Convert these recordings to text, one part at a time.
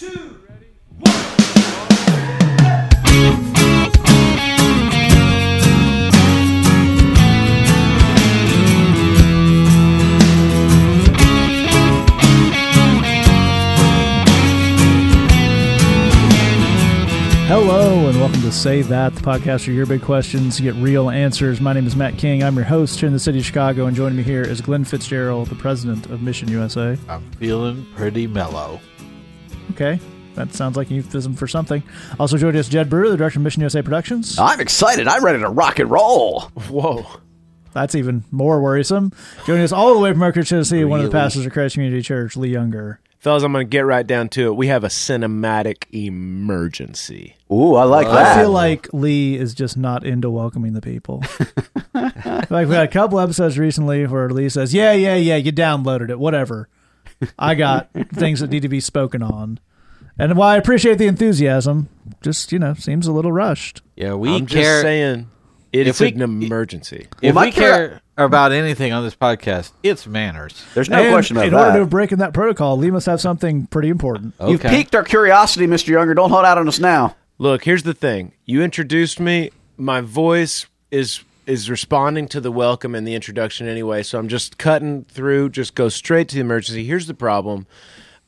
Hello, and welcome to Say That, the podcast where your big questions get real answers. My name is Matt King. I'm your host here in the city of Chicago, and joining me here is Glenn Fitzgerald, the president of Mission USA. I'm feeling pretty mellow. Okay, that sounds like a euphemism for something. Also joining us, Jed Brewer, the director of Mission USA Productions. I'm excited. I'm ready to rock and roll. Whoa. That's even more worrisome. Joining us all the way from Mercury, Tennessee, one of the pastors of Christ Community Church, Lee Younger. Fellas, I'm going to get right down to it. We have a cinematic emergency. Ooh, I like I that. I feel like Lee is just not into welcoming the people. like we had a couple episodes recently where Lee says, "Yeah, yeah, yeah, you downloaded it, whatever. I got things that need to be spoken on." And while I appreciate the enthusiasm, just you know, seems a little rushed. Yeah, we I'm care. just saying it If we- an emergency. if Well, my we care about anything on this podcast, it's manners. There's no and question about that. in order to break in that protocol, Lee must have something pretty important. Okay. You've piqued our curiosity, Mr. Younger. Don't hold out on us now. Look, here's the thing. You introduced me. My voice is is responding to the welcome and the introduction anyway, so I'm just cutting through, just go straight to the emergency. Here's the problem.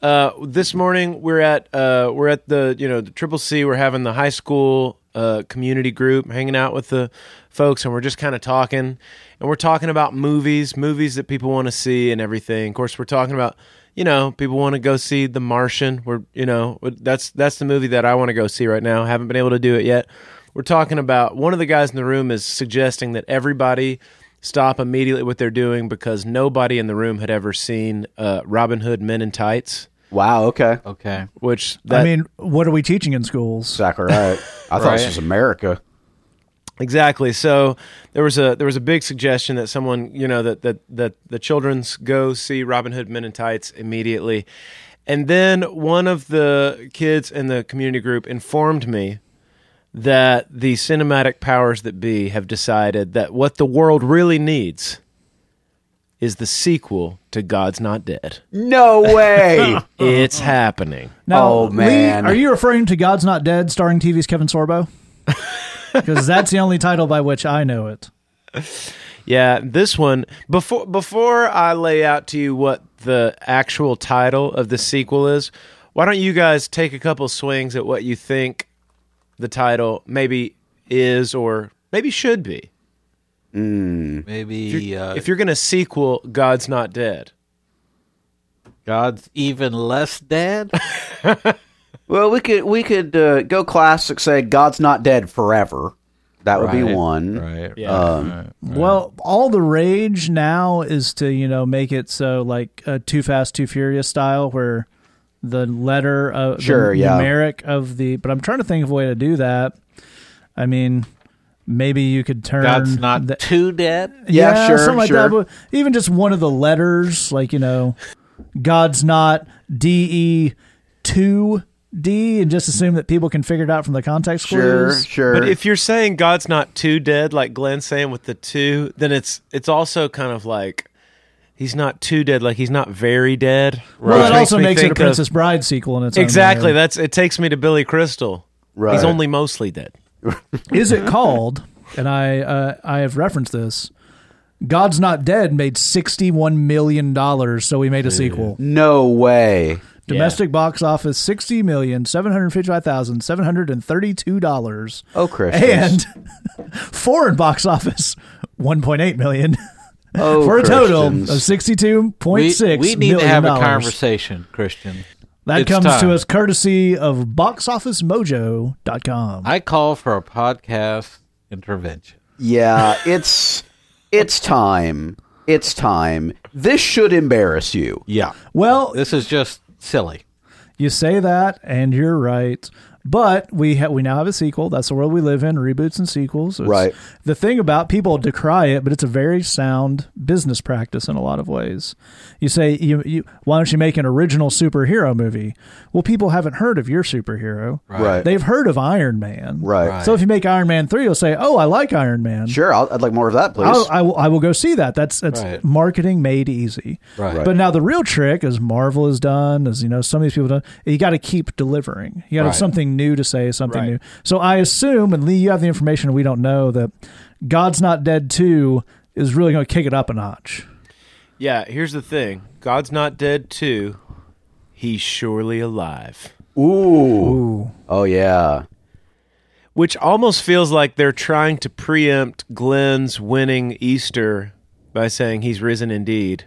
Uh, this morning we're at uh, we're at the you know the Triple C. We're having the high school uh, community group, hanging out with the folks, and we're just kind of talking, and we're talking about movies, movies that people want to see, and everything. Of course, we're talking about you know people want to go see The Martian. We're you know that's that's the movie that I want to go see right now. Haven't been able to do it yet. We're talking about one of the guys in the room is suggesting that everybody stop immediately what they're doing because nobody in the room had ever seen uh, Robin Hood Men in Tights. Wow. Okay. Okay. Which that, I mean, what are we teaching in schools? Exactly right. I thought this Right. was America. exactly. So there was a there was a big suggestion that someone you know that that that the children's go see Robin Hood Men in Tights immediately, and then one of the kids in the community group informed me that the cinematic powers that be have decided that what the world really needs is the sequel to God's Not Dead. No way. It's happening. Now, Oh, man. Lee, are you referring to God's Not Dead, starring TV's Kevin Sorbo? Because that's the only title by which I know it. Yeah, this one before before I lay out to you what the actual title of the sequel is, why don't you guys take a couple swings at what you think the title maybe is or maybe should be? Maybe uh, if you're going to sequel God's Not Dead. God's even less dead. well, we could we could uh, go classic. Say God's not dead forever. That would be one. right. Yeah. Um, right. Well, all the rage now is to you know make it so like a Too Fast, Too Furious style, where the letter of Sure, the yeah. numeric of the. But I'm trying to think of a way to do that. I mean, maybe you could turn God's not the- too dead. Yeah, sure, something like sure. that. But even just one of the letters, like you know, God's not D E two D, and just assume that people can figure it out from the context Sure, clues. sure. sure. But if you're saying God's not too dead, like Glenn's saying with the two, then it's it's also kind of like he's not too dead, like he's not very dead. Well, Which that also me makes it a think of- Princess Bride sequel in its Exactly. way. That's it. Takes me to Billy Crystal. Right. He's only mostly dead. Is it called? And I uh, I have referenced this. God's Not Dead made sixty one million dollars, so we made a sequel. no way. Domestic box office sixty million seven hundred fifty five thousand seven hundred and thirty two dollars. Oh, Christians. And foreign box office one point eight million oh, for a total of sixty two We, point we need to have a conversation, Christian. That It's comes to us courtesy of boxofficemojo.com. I call for a podcast intervention. Yeah, it's it's time. It's time. This should embarrass you. Yeah. Well, This is just silly. You say that, and you're right. But we ha- we now have a sequel. That's the world we live in. Reboots and sequels. It's- Right. The thing about people decry it, but it's a very sound business practice in a lot of ways. You say, you, you, why don't you make an original superhero movie? Well, people haven't heard of your superhero. Right. They've heard of Iron Man. Right. So if you make Iron Man three, you'll say, "Oh, I like Iron Man." Sure, I'll, I'd like more of that, please. I'll, I will, I will go see that. That's that's Right. marketing made easy. Right. Right. But now the real trick, as Marvel has done, as you know, some of these people done, you got to keep delivering. You got to have Right. something new to say, something Right. new. So I assume, and Lee, you have the information we don't know that God's Not Dead two is really going to kick it up a notch. Yeah, here's the thing. God's not dead too. He's surely alive. Ooh. Ooh, Oh yeah. Which almost feels like they're trying to preempt Glenn's winning Easter by saying he's risen indeed.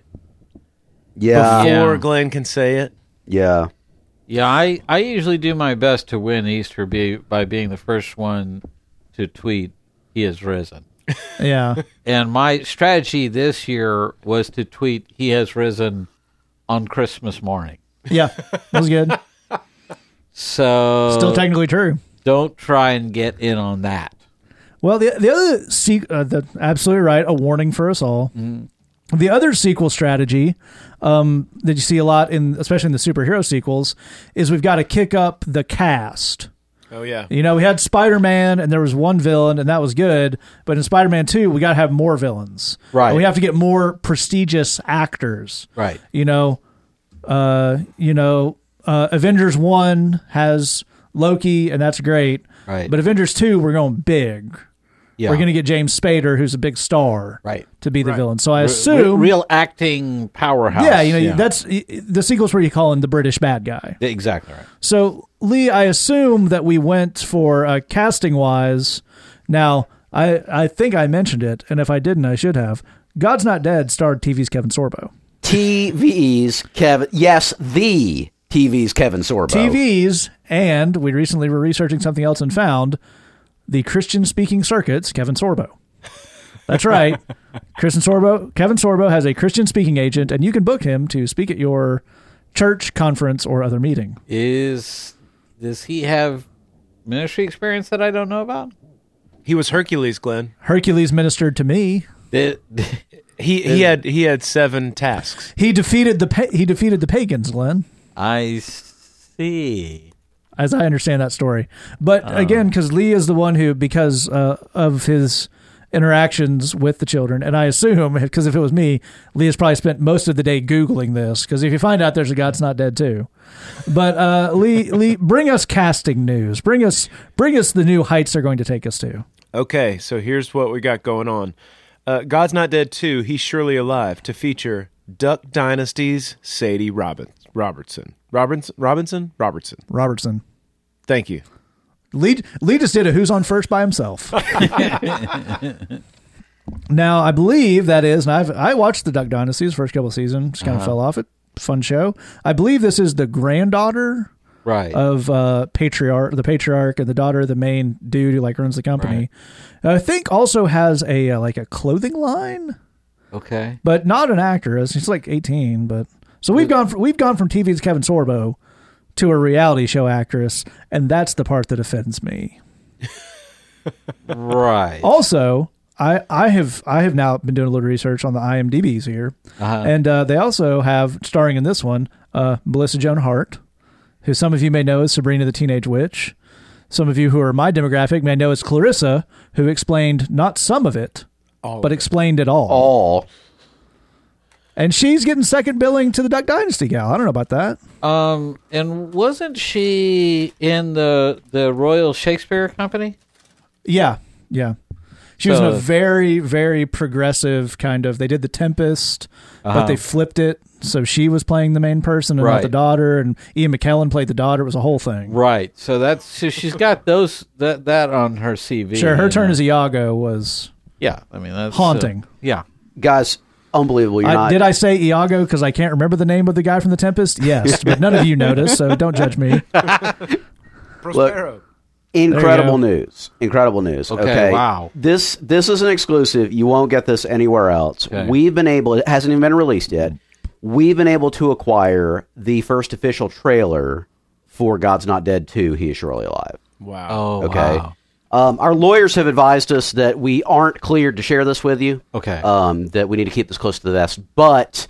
Yeah. Before Yeah. Glenn can say it. Yeah. Yeah, I, I usually do my best to win Easter be, by being the first one to tweet, he is risen. yeah. And my strategy this year was to tweet, he has risen on Christmas morning. Yeah, that was good. So Still technically true. don't try and get in on that. Well, the the other se- uh, the, absolutely right. A warning for us all. The other sequel strategy um, that you see a lot in, especially in the superhero sequels, is we've got to kick up the cast. Oh yeah. You know, we had Spider Man, and there was one villain, and that was good. But in Spider Man Two, we got to have more villains. Right. And we have to get more prestigious actors. Right. You know, uh, you know, uh, Avengers One has Loki, and that's great. Right. But Avengers Two, we're going big. Yeah. We're going to get James Spader, who's a big star, Right. to be the Right. villain. So I Re- assume, real acting powerhouse. yeah, you know, that's the sequels where you call him the British bad guy. exactly right. So Lee, I assume that we went for uh, casting wise. Now, I I think I mentioned it, and if I didn't, I should have. God's Not Dead starred TV's Kevin Sorbo. TV's Kevin. Yes, the TV's Kevin Sorbo. TV's, and we recently were researching something else and found the Christian speaking circuits, Kevin Sorbo. That's right. Christian Sorbo, Kevin Sorbo has a Christian speaking agent, and you can book him to speak at your church, conference, or other meeting. Is does he have ministry experience that I don't know about? He was Hercules, Glenn. Hercules ministered to me. Did, He he had he had seven tasks. He defeated the pa- he defeated the pagans, Glenn. I see. As I understand that story. But Oh. again, because Lee is the one who, because uh, of his interactions with the children, and I assume, because if it was me, Lee has probably spent most of the day googling this. Because if you find out there's a God's not dead too, but uh, Lee, Lee, bring us casting news. Bring us, bring us the new heights they're going to take us to. Okay, so here's what we got going on. Uh, God's Not Dead 2, He's Surely Alive, to feature Duck Dynasty's Sadie Robin- Robertson. Robinson? Robinson? Robertson. Robertson. Thank you. Lee, Lee just did a who's on first by himself. now I believe that is, and I've I watched the Duck Dynasty's first couple of seasons, just kind of fell off it. Fun show. I believe this is the granddaughter Right. of uh, patriarch, the patriarch, and the daughter of the main dude who like runs the company. I think also has a uh, like a clothing line, okay. but not an actor. He's like eighteen, but so we've gone from, we've gone from TV's Kevin Sorbo to a reality show actress, and that's the part that offends me. Right. Also, I, I have I have now been doing a little research on the IMDb's here, Uh-huh. and uh, they also have starring in this one uh, Melissa Joan Hart, who some of you may know as Sabrina the Teenage Witch. Some of you who are my demographic may know as Clarissa, who explained not some of it, All but explained it all. All. And she's getting second billing to the Duck Dynasty gal. I don't know about that. Um, and wasn't she in the the Royal Shakespeare Company? Yeah, yeah. She was in a very, very progressive kind of. They did the Tempest, but Uh-huh. they flipped it, so she was playing the main person and not the daughter. And Ian McKellen played the daughter. It was a whole thing. Right. So that's so she's got those that that on her CV. Sure, her turn know. as Iago was yeah. I mean that's haunting. uh, yeah. Guys, unbelievable. You're I, not. did I say Iago because I can't remember the name of the guy from the Tempest? Yes, but none of you noticed, so don't judge me. Prospero. Incredible news. Incredible news. Okay, Okay. wow. This this is an exclusive. You won't get this anywhere else. Okay. We've been able it hasn't even been released yet. We've been able to acquire the first official trailer for God's Not Dead 2, He is Surely Alive. Wow. Oh, Okay. wow. Um, our lawyers have advised us that we aren't cleared to share this with you. Okay. Um, that we need to keep this close to the vest, but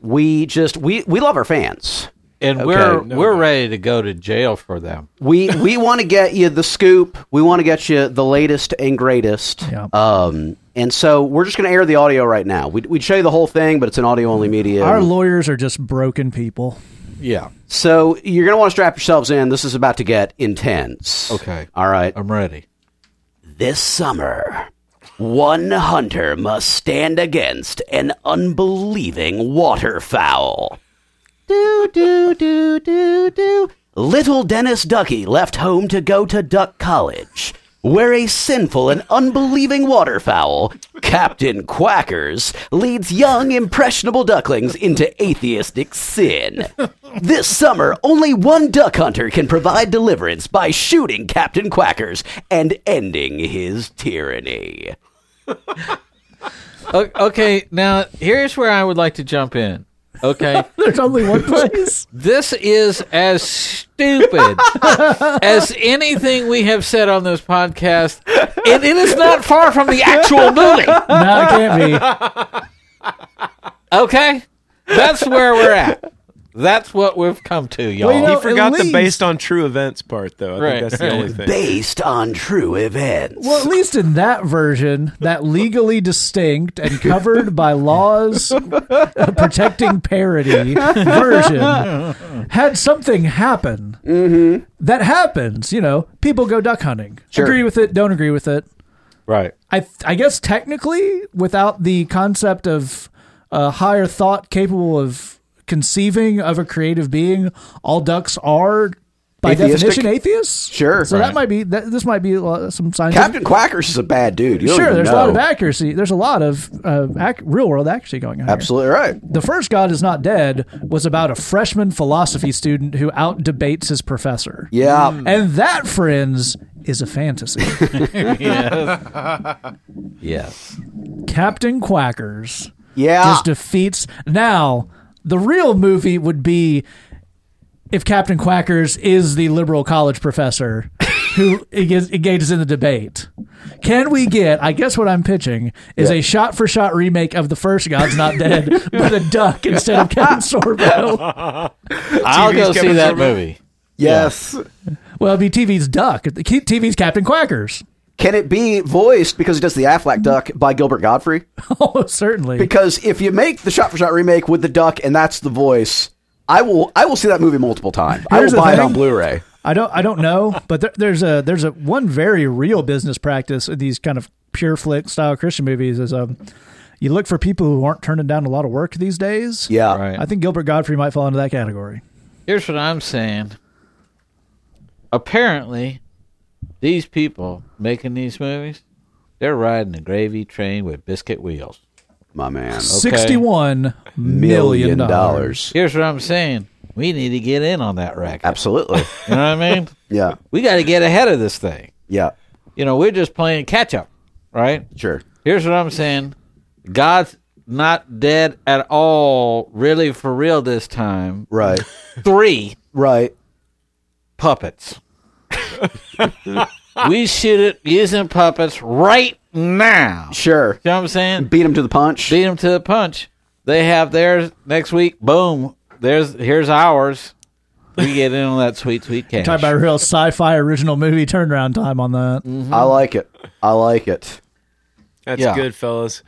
we just we we love our fans. And Okay. we're No we're doubt. ready to go to jail for them. We we want to get you the scoop. We want to get you the latest and greatest. Yeah. Um, and so we're just going to air the audio right now. We'd, we'd show you the whole thing, but it's an audio only media. Our lawyers are just broken people. Yeah. so you're going to want to strap yourselves in. This is about to get intense. Okay. All right. I'm ready. This summer, one hunter must stand against an unbelieving waterfowl. Do, do, do, do, do. Little Dennis Ducky left home to go to Duck College, where a sinful and unbelieving waterfowl, Captain Quackers, leads young, impressionable ducklings into atheistic sin. This summer, only one duck hunter can provide deliverance by shooting Captain Quackers and ending his tyranny. Okay, now here's where I would like to jump in. Okay. There's only one place. This is as stupid as anything we have said on this podcast, and it is not far from the actual movie. no, it can't be. Okay, that's where we're at. That's what we've come to, y'all. Well, you know- he forgot at the least- based on true events part, though. I Right, think that's the only thing. Based on true events. Well, at least in that version, that legally distinct and covered by laws protecting parody version had something happen. Mm-hmm. That happens, you know. People go duck hunting. Sure. Agree with it, don't agree with it. right. I I guess technically, without the concept of a higher thought capable of conceiving of a creative being, all ducks are by Atheistic? definition atheists. Sure. So that might be that. This might be some scientific. Captain Quackers is a bad dude. You don't Sure, even there's a lot of accuracy. There's a lot of uh, ac- real world accuracy going on. here. Absolutely right. The first God is not dead was about a freshman philosophy student who out debates his professor. Yeah. And that, friends, is a fantasy. Yes. Captain Quackers Yeah. just defeats. Now, the real movie would be if Captain Quackers is the liberal college professor who engages engages in the debate. Can we get, I guess what I'm pitching is a shot for shot remake of the first God's Not Dead with a duck instead of Captain Sorbo? I'll go TV's see that Sorbo? movie. yes. Well, it'd be TV's Duck. TV's Captain Quackers. Can it be voiced because he does the Aflac duck by Gilbert Gottfried? Oh, certainly. Because if you make the shot for shot remake with the duck and that's the voice, I will I will see that movie multiple times. I will the buy it on Blu-ray. I don't I don't know, but there, there's a there's a one very real business practice in these kind of Pure Flix style Christian movies is um you look for people who aren't turning down a lot of work these days. Yeah. Right. I think Gilbert Gottfried might fall into that category. Here's what I'm saying. Apparently, these people making these movies, they're riding a gravy train with biscuit wheels. My man. Sixty-one million dollars. Here's what I'm saying. We need to get in on that racket. Absolutely. You know what I mean? Yeah. We got to get ahead of this thing. Yeah. You know, we're just playing catch up, right? Sure. Here's what I'm saying. God's not dead at all, really for real this time. Right. Three Right. puppets. We shoot it using puppets right now. Sure. You know what I'm saying? Beat them to the punch. Beat them to the punch. They have theirs next week. Boom. There's here's ours. We get in on that sweet, sweet cash. Talk about a real sci-fi original movie turnaround time on that. I like it. I like it. That's Yeah. good, fellas.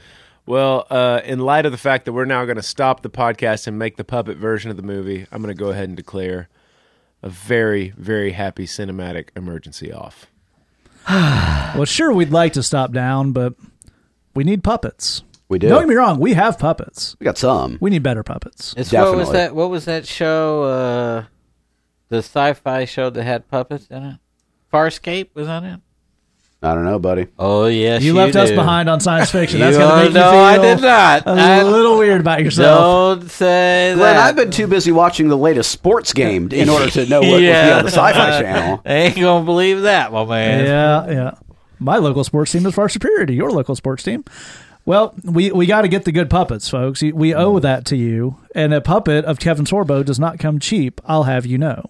Well, uh, in light of the fact that we're now going to stop the podcast and make the puppet version of the movie, I'm going to go ahead and declare a very, very happy cinematic emergency off. Well, sure, we'd like to stop down, but we need puppets. We do. Don't get me wrong, we have puppets. We got some. We need better puppets. It's what was Definitely. that? What was that show? Uh, the sci-fi show that had puppets in it. Farscape was on it. I don't know, buddy. Oh yes, You left us behind on science fiction. That's gonna are- make you feel I did not. a I- little weird about yourself. Don't say Glenn, that. I've been too busy watching the latest sports game in order to know what would be on the Sci-Fi Channel. Ain't gonna believe that, my man. Yeah, yeah. My local sports team is far superior to your local sports team. Well, we, we got to get the good puppets, folks. We owe that to you. And a puppet of Kevin Sorbo does not come cheap, I'll have you know.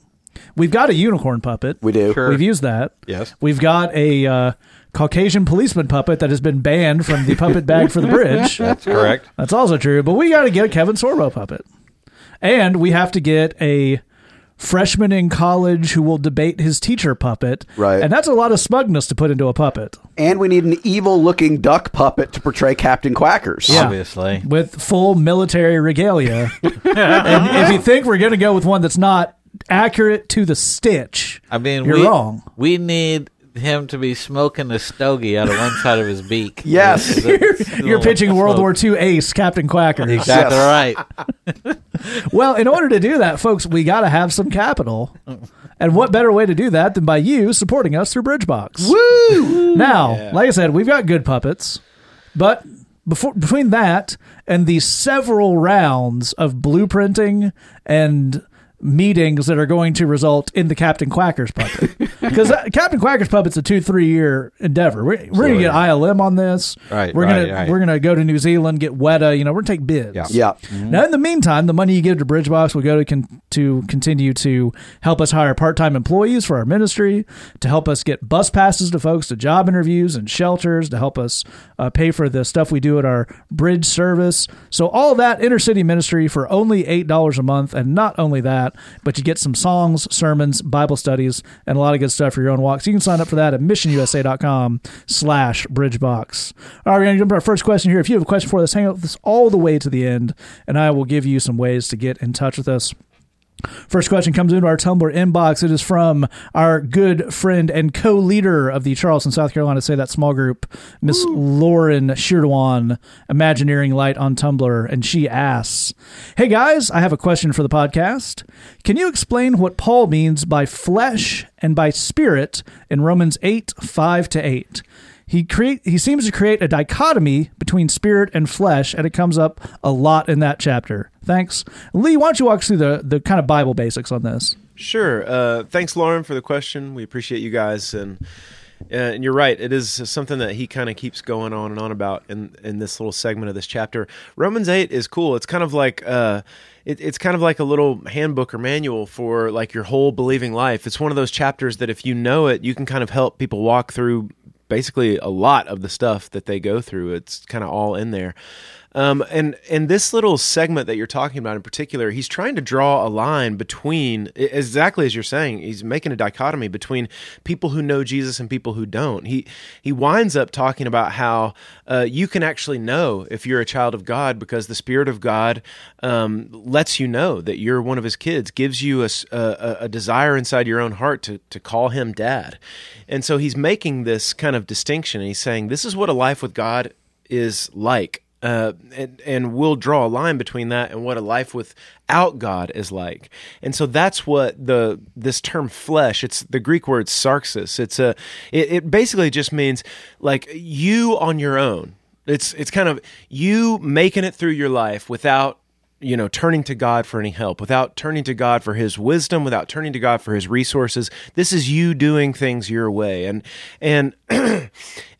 We've got a unicorn puppet. We do. Sure. We've used that. Yes. We've got a uh, Caucasian policeman puppet that has been banned from the puppet bag for the bridge. That's correct. That's also true. But we got to get a Kevin Sorbo puppet. And we have to get a freshman in college who will debate his teacher puppet. Right. And that's a lot of smugness to put into a puppet. And we need an evil looking duck puppet to portray Captain Quackers. Yeah. Obviously. with full military regalia. and if you think we're going to go with one that's not accurate to the stitch, I mean, you're we, wrong. We need him to be smoking a stogie out of one side of his beak. Yes. You're pitching World War II ace Captain Quacker. Exactly Yes. right. Well, in order to do that, folks, we got to have some capital. And what better way to do that than by you supporting us through Bridgebox? Woo! Now, like I said, we've got good puppets, but before between that and the several rounds of blueprinting and meetings that are going to result in the Captain Quacker's puppet, because Captain Quacker's puppet's a two three year endeavor. We're, we're gonna get ILM on this. Right, We're right, gonna right. we're gonna go to New Zealand, get Weta. You know, we're gonna take bids. Yeah. Yeah. Now, in the meantime, the money you give to Bridgebox will go to con- to continue to help us hire part time employees for our ministry, to help us get bus passes to folks to job interviews and shelters, to help us uh, pay for the stuff we do at our bridge service. So all that inner city ministry for only eight dollars a month, and not only that, but you get some songs, sermons, Bible studies, and a lot of good stuff for your own walks. You can sign up for that at missionusa.com slash bridgebox. All right, we're going to jump to our first question here. If you have a question for us, hang out with us all the way to the end, and I will give you some ways to get in touch with us. First question comes into our Tumblr inbox. It is from our good friend and co-leader of the Charleston, South Carolina, say that small group, Miss Lauren Shirdewan, Imagineering Light on Tumblr, and she asks, "Hey guys, I have a question for the podcast. Can you explain what Paul means by flesh and by spirit in Romans eight five to eight? He create he seems to create a dichotomy between spirit and flesh, and it comes up a lot in that chapter. Thanks, Lee. Why don't you walk through the the kind of Bible basics on this? Sure. Uh, thanks, Lauren, for the question. We appreciate you guys, and uh, and you're right. It is something that he kind of keeps going on and on about in in this little segment of this chapter. Romans eight is cool. It's kind of like. Uh, it, it's kind of like a little handbook or manual for like your whole believing life. It's one of those chapters that if you know it, you can kind of help people walk through basically a lot of the stuff that they go through. It's kind of all in there. Um, and and this little segment that you're talking about in particular, he's trying to draw a line between exactly as you're saying. He's making a dichotomy between people who know Jesus and people who don't. He he winds up talking about how uh, you can actually know if you're a child of God because the Spirit of God um, lets you know that you're one of His kids, gives you a a desire inside your own heart to to call Him Dad. And so he's making this kind of distinction. He's saying this is what a life with God is like uh, and, and we'll draw a line between that and what a life without God is like. And so that's what the this term flesh. It's the Greek word sarxis. It's a it, it basically just means like you on your own. It's it's kind of you making it through your life without you know turning to God for any help, without turning to God for His wisdom, without turning to God for His resources. This is you doing things your way, and and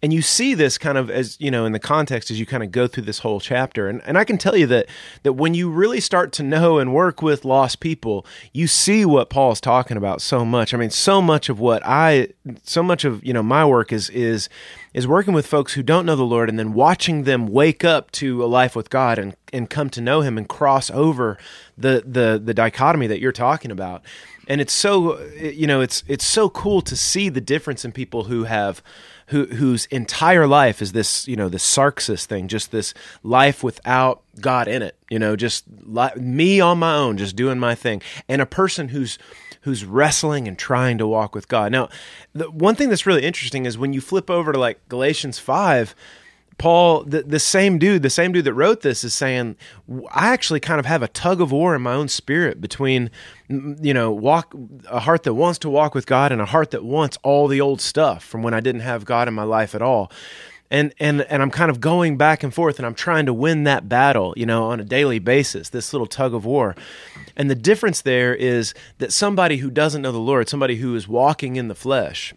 and you see this kind of as you know in the context as you kind of go through this whole chapter. And, and i can tell you that that when you really start to know and work with lost people you see what paul's talking about so much. I mean so much of what i so much of you know my work is is is working with folks who don't know the lord and then watching them wake up to a life with god and and come to know him and cross over the the the dichotomy that you're talking about and it's so you know it's it's so cool to see the difference in people who have who whose entire life is this you know this sarxis thing just this life without god in it you know just li- me on my own just doing my thing. And a person who's who's wrestling and trying to walk with god. Now the one thing that's really interesting is when you flip over to like galatians 5 Paul, the, the same dude, the same dude that wrote this is saying, I actually kind of have a tug of war in my own spirit between, you know, walk a heart that wants to walk with God and a heart that wants all the old stuff from when I didn't have God in my life at all. And, and and I'm kind of going back and forth and I'm trying to win that battle, you know, on a daily basis, this little tug of war. And the difference there is that somebody who doesn't know the Lord, somebody who is walking in the flesh,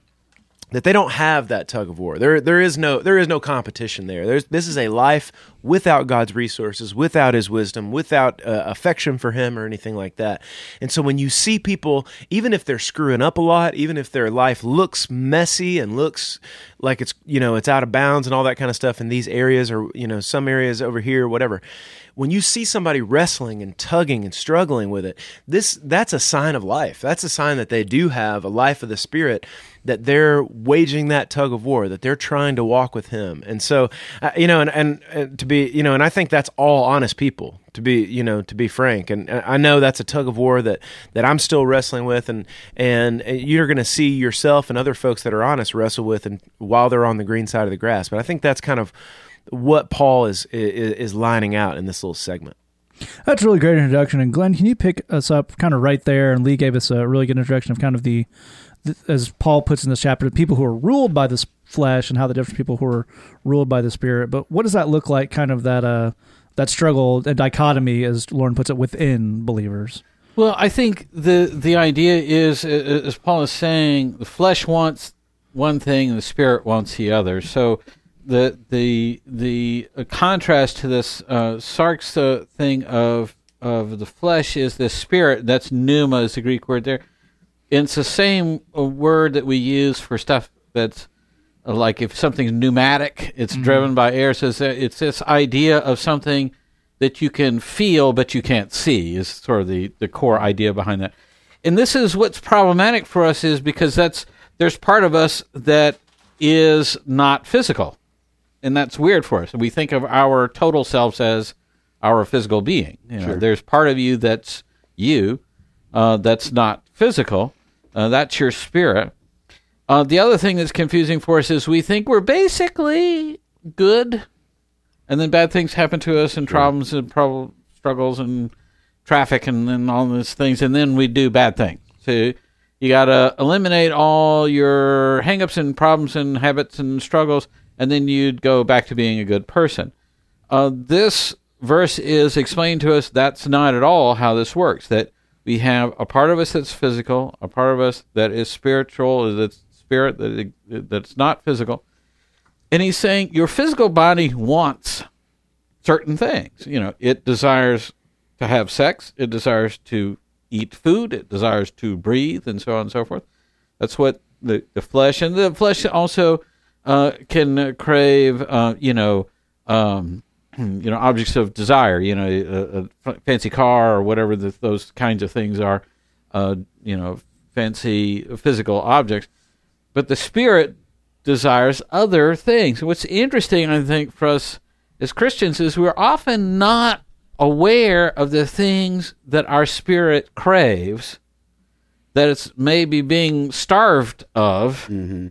that they don't have that tug of war. There there is no there is no competition there. There's this is a life without God's resources, without His wisdom, without uh, affection for Him or anything like that. And so when you see people, even if they're screwing up a lot, even if their life looks messy and looks like it's you know it's out of bounds and all that kind of stuff in these areas or you know some areas over here, whatever when you see somebody wrestling and tugging and struggling with it, this that's a sign of life. That's a sign that they do have a life of the spirit that they're waging that tug of war, that they're trying to walk with him. And so, uh, you know, and, and, and to be, you know, and I think that's all honest people to be, you know, to be frank. And uh, I know that's a tug of war that, that I'm still wrestling with. And, and uh, you're going to see yourself and other folks that are honest wrestle with and while they're on the green side of the grass. But I think that's kind of what Paul is, is, is lining out in this little segment. That's a really great introduction. And Glenn, can you pick us up kind of right there? And Lee gave us a really good introduction of kind of the as Paul puts in this chapter, people who are ruled by this flesh and how the different people who are ruled by the spirit. But what does that look like? Kind of that uh that struggle and dichotomy, as Lauren puts it, within believers. Well, I think the the idea is, as Paul is saying, the flesh wants one thing and the spirit wants the other. So the the the contrast to this uh, uh, thing of of the flesh is the spirit. That's pneuma is the Greek word there. It's the same uh, word that we use for stuff that's uh, like if something's pneumatic, it's mm-hmm. driven by air. So it's, it's this idea of something that you can feel but you can't see is sort of the the core idea behind that. And this is what's problematic for us is because that's there's part of us that is not physical and that's weird for us. We think of our total selves as our physical being. You know, sure. There's part of you that's you, uh, that's not physical. Uh, that's your spirit. Uh, the other thing that's confusing for us is we think we're basically good, and then bad things happen to us, and sure. problems and pro- struggles and traffic and then all these things, and then we do bad things. So you got to eliminate all your hangups and problems and habits and struggles and then you'd go back to being a good person. Uh, this verse is explaining to us that's not at all how this works. That we have a part of us that's physical, a part of us that is spiritual, is that's spirit, that that's not physical. And he's saying your physical body wants certain things. You know, it desires to have sex, it desires to eat food, it desires to breathe, and so on and so forth. That's what the, the flesh, and the flesh also uh, can crave, uh, you know, um, you know, objects of desire. You know, a, a fancy car or whatever the, those kinds of things are. Uh, you know, fancy physical objects, but the spirit desires other things. What's interesting, I think, for us as Christians is we're often not aware of the things that our spirit craves, that it's maybe being starved of. Mm-hmm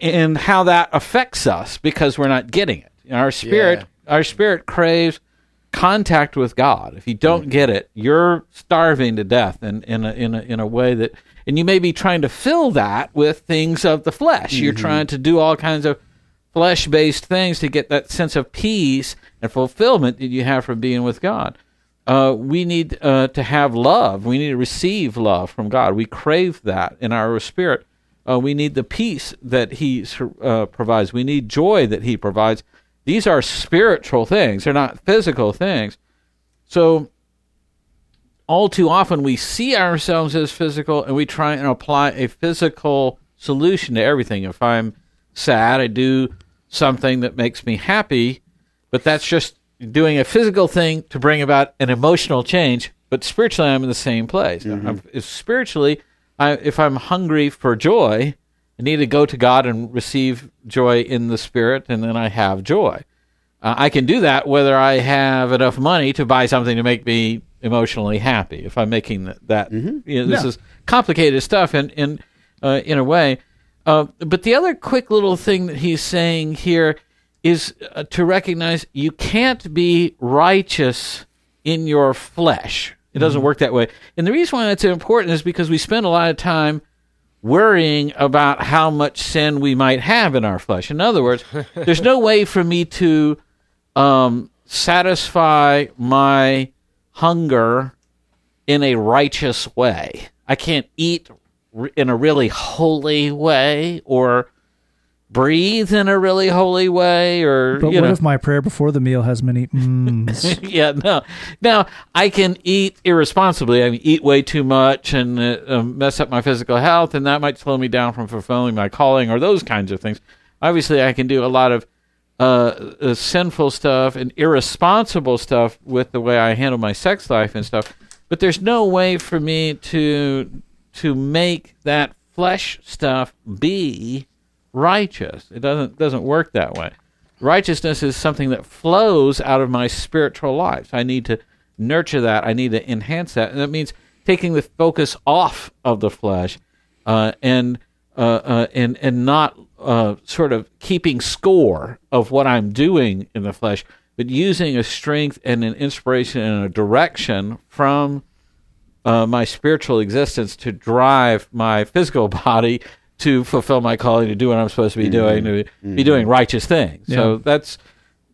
and how that affects us because we're not getting it. Our spirit, yeah. Our spirit craves contact with God. If you don't mm-hmm. get it, you're starving to death in, in, a, in, a, in a way that, and you may be trying to fill that with things of the flesh. Mm-hmm. You're trying to do all kinds of flesh based things to get that sense of peace and fulfillment that you have from being with God. Uh, we need uh, to have love. We need to receive love from God. We crave that in our spirit. Uh, we need the peace that He uh, provides. We need joy that He provides. These are spiritual things, they're not physical things. So, all too often, we see ourselves as physical and we try and apply a physical solution to everything. If I'm sad, I do something that makes me happy, but that's just doing a physical thing to bring about an emotional change. But spiritually, I'm in the same place. Mm-hmm. spiritually, I, if I'm hungry for joy, I need to go to God and receive joy in the Spirit, and then I have joy. Uh, I can do that whether I have enough money to buy something to make me emotionally happy. If I'm making that, that mm-hmm. you know, this is complicated stuff in in uh, in a way. Uh, but the other quick little thing that he's saying here is uh, to recognize you can't be righteous in your flesh. It doesn't mm-hmm. work that way. And the reason why that's important is because we spend a lot of time worrying about how much sin we might have in our flesh. In other words, there's no way for me to um, satisfy my hunger in a righteous way. I can't eat in a really holy way or breathe in a really holy way or But what know if my prayer before the meal has many mms? yeah, no. Now I can eat irresponsibly. I can eat way too much and uh, um, mess up my physical health, and that might slow me down from fulfilling my calling or those kinds of things. Obviously, I can do a lot of uh, uh, sinful stuff and irresponsible stuff with the way I handle my sex life and stuff. But there's no way for me to to make that flesh stuff be righteous. It doesn't doesn't work that way. Righteousness is something that flows out of my spiritual life. I need to nurture that. I need to enhance that, and that means taking the focus off of the flesh, uh, and uh, uh, and and not uh, sort of keeping score of what I'm doing in the flesh, but using a strength and an inspiration and a direction from uh, my spiritual existence to drive my physical body to fulfill my calling to do what I'm supposed to be doing, to be doing righteous things. So that's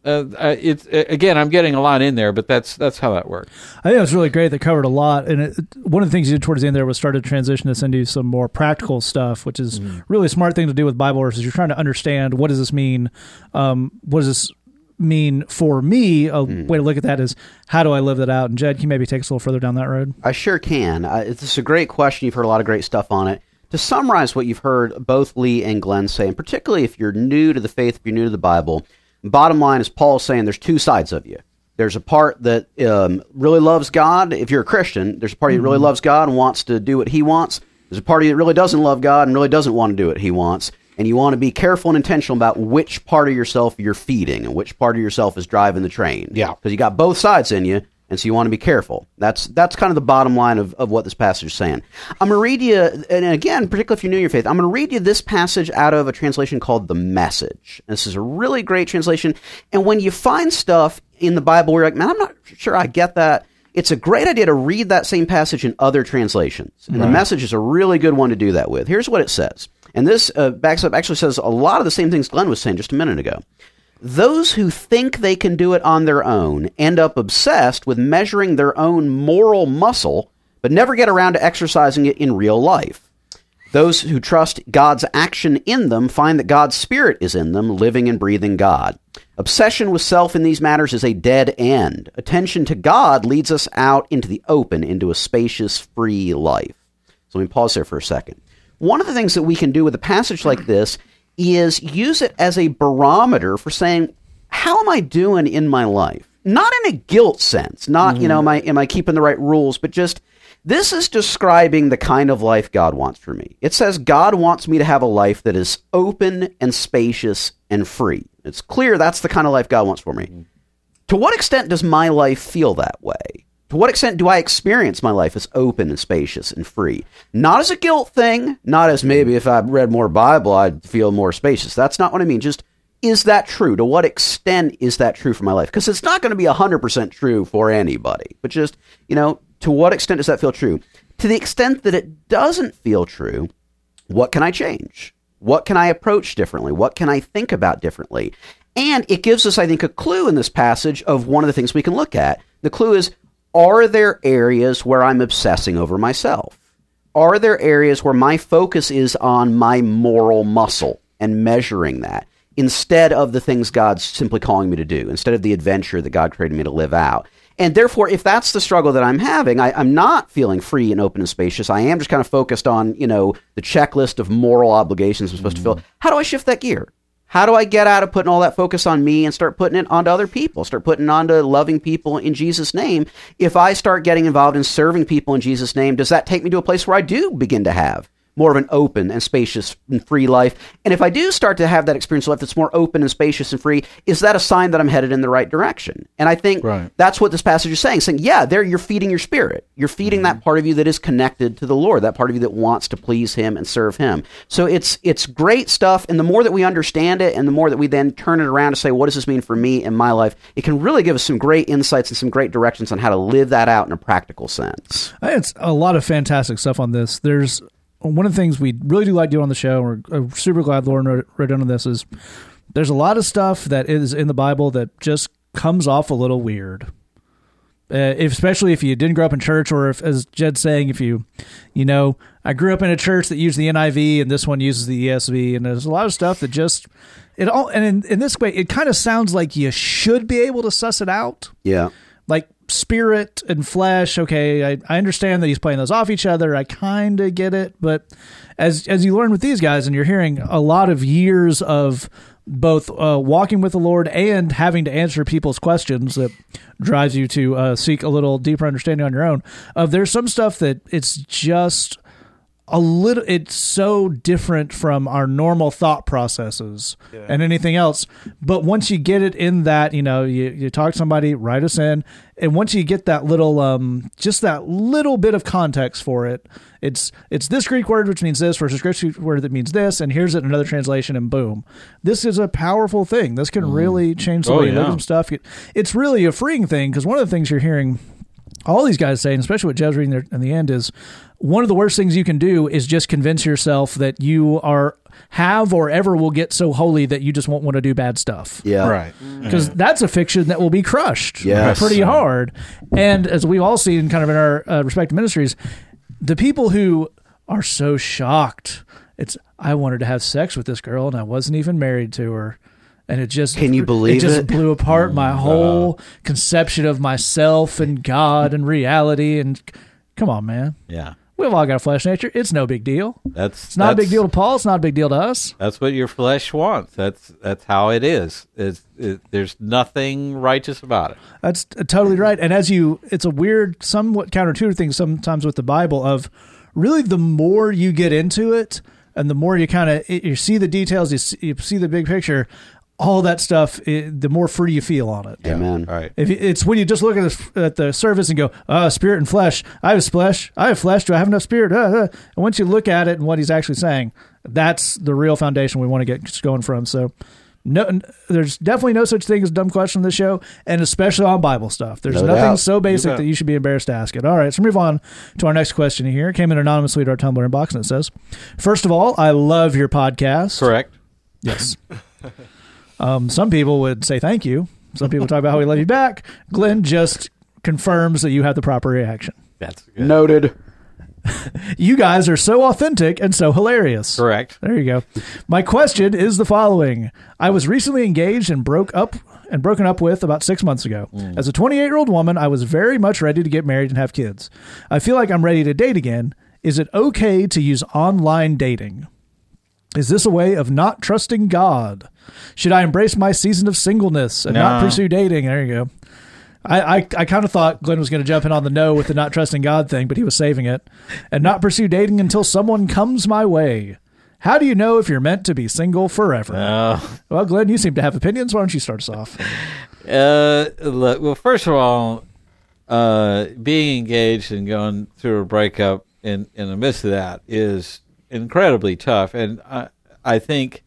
uh, it's uh, again, I'm getting a lot in there, but that's that's how that works. I think it was really great. They covered a lot, and it, one of the things you did towards the end there was start to transition us into some more practical stuff, which is really a smart thing to do with Bible verses. You're trying to understand what does this mean? Um, what does this mean for me? A way to look at that is how do I live that out? And Jed, can you maybe take us a little further down that road? I sure can. Uh, it's a great question. You've heard a lot of great stuff on it. To summarize what you've heard both Lee and Glenn say, and particularly if you're new to the faith, if you're new to the Bible, bottom line is Paul's saying there's two sides of you. There's a part that um, really loves God. If you're a Christian, there's a party that really loves God and wants to do what he wants. There's a party that really doesn't love God and really doesn't want to do what he wants. And you want to be careful and intentional about which part of yourself you're feeding and which part of yourself is driving the train. Yeah. Because you got both sides in you, and so you want to be careful. That's that's kind of the bottom line of, of what this passage is saying. I'm going to read you, and again, particularly if you're new to your faith, I'm going to read you this passage out of a translation called The Message. And this is a really great translation. And when you find stuff in the Bible where you're like, man, I'm not sure I get that, it's a great idea to read that same passage in other translations. And The Message is a really good one to do that with. Here's what it says. And this uh, backs up, actually says a lot of the same things Glenn was saying just a minute ago. Those who think they can do it on their own end up obsessed with measuring their own moral muscle, but never get around to exercising it in real life. Those who trust God's action in them find that God's Spirit is in them, living and breathing God. Obsession with self in these matters is a dead end. Attention to God leads us out into the open, into a spacious, free life. So let me pause there for a second. One of the things that we can do with a passage like this is use it as a barometer for saying, how am I doing in my life? Not in a guilt sense, not, you know, am I, am I keeping the right rules, but just this is describing the kind of life God wants for me. It says God wants me to have a life that is open and spacious and free. It's clear that's the kind of life God wants for me. To what extent does my life feel that way? To what extent do I experience my life as open and spacious and free? Not as a guilt thing, not as maybe if I read more Bible, I'd feel more spacious. That's not what I mean. Just is that true? To what extent is that true for my life? Because it's not going to be 100% true for anybody, but just, you know, to what extent does that feel true? To the extent that it doesn't feel true, what can I change? What can I approach differently? What can I think about differently? And it gives us, I think, a clue in this passage of one of the things we can look at. The clue is are there areas where I'm obsessing over myself? Are there areas where my focus is on my moral muscle and measuring that instead of the things God's simply calling me to do, instead of the adventure that God created me to live out? And therefore, if that's the struggle that I'm having, I, I'm not feeling free and open and spacious. I am just kind of focused on, you know, the checklist of moral obligations I'm supposed to fill. Mm. How do I shift that gear? How do I get out of putting all that focus on me and start putting it onto other people? Start putting onto loving people in Jesus' name. If I start getting involved in serving people in Jesus' name, does that take me to a place where I do begin to have more of an open and spacious and free life? And if I do start to have that experience of life that's more open and spacious and free, is that a sign that I'm headed in the right direction? And I think Right. that's what this passage is saying. Saying, yeah, there you're feeding your spirit. You're feeding mm-hmm. that part of you that is connected to the Lord, that part of you that wants to please Him and serve Him. So it's it's great stuff. And the more that we understand it, and the more that we then turn it around to say, what does this mean for me in my life? It can really give us some great insights and some great directions on how to live that out in a practical sense. It's a lot of fantastic stuff on this. There's one of the things we really do like doing on the show. and We're uh, super glad Lauren wrote, wrote down on this. Is there's a lot of stuff that is in the Bible that just comes off a little weird, Uh, if, especially if you didn't grow up in church, or if, as Jed's saying, if you, you know, I grew up in a church that used the NIV and this one uses the ESV, and there's a lot of stuff that just it all. And in, in this way, it kind of sounds like you should be able to suss it out Yeah. like spirit and flesh. Okay I, I understand that he's playing those off each other. I kind of get it but as as you learn with these guys and you're hearing a lot of years of both uh, walking with the lord and having to answer people's questions that drives you to uh, seek a little deeper understanding on your own of there's some stuff that it's just a little it's so different from our normal thought processes and anything else. But once you get it in that you know you, you talk to somebody write us in and once you get that little um just that little bit of context for it it's it's this greek word which means this versus greek word that means this and here's it in another translation and boom. This is a powerful thing. This can really change the Oh, way you look at some stuff it's really a freeing thing because one of the things you're hearing all these guys saying and especially what Jeff's reading there in the end, is one of the worst things you can do is just convince yourself that you are have or ever will get so holy that you just won't want to do bad stuff. Yeah. Right. Mm-hmm. Because that's a fiction that will be crushed Yes. pretty hard. And as we've all seen kind of in our uh, respective ministries, the people who are so shocked, it's, I wanted to have sex with this girl and I wasn't even married to her. And it just Can you believe it? Just it? blew apart my mm-hmm. whole uh-huh. conception of myself and God and reality. And come on, man, Yeah. We've all got a flesh nature. It's no big deal. That's It's not a big deal to Paul. It's not a big deal to us. That's what your flesh wants. That's that's how it is. It's, it, there's nothing righteous about it. That's totally right. And as you, it's a weird, somewhat counterintuitive thing sometimes with the Bible of really the more you get into it and the more you kind of you see the details, you see, you see the big picture, all that stuff, it, the more free you feel on it. Amen. Right. If you, it's when you just look at the, at the surface and go, uh, spirit and flesh. I have flesh. I have flesh. Do I have enough spirit? Uh, uh. And once you look at it and what he's actually saying, that's the real foundation we want to get going from. So, no, n- there's definitely no such thing as a dumb question on this show, and especially on Bible stuff. There's No nothing doubt. so basic bet. that you should be embarrassed to ask it. All right, so move on to our next question here. It came in anonymously to our Tumblr inbox, and it says, First of all, I love your podcast. Correct. Yes. um, some people would say thank you. Some people talk about how we love you back. Glenn just confirms that you have the proper reaction. That's good. Noted. You guys are so authentic and so hilarious. Correct. There you go. My question is the following: I was recently engaged and broke up and broken up with about six months ago. As a 28 year old woman, I was very much ready to get married and have kids. I feel like I'm ready to date again. Is it okay to use online dating? Is this a way of not trusting God? Should I embrace my season of singleness and not pursue dating? There you go. I, I, I kind of thought Glenn was going to jump in on the no with the not trusting God thing, but he was saving it. And not pursue dating until someone comes my way. How do you know if you're meant to be single forever? Uh, well, Glenn, you seem to have opinions. Why don't you start us off? uh, look, well, first of all, uh, being engaged and going through a breakup in, in the midst of that is incredibly tough. And I, I think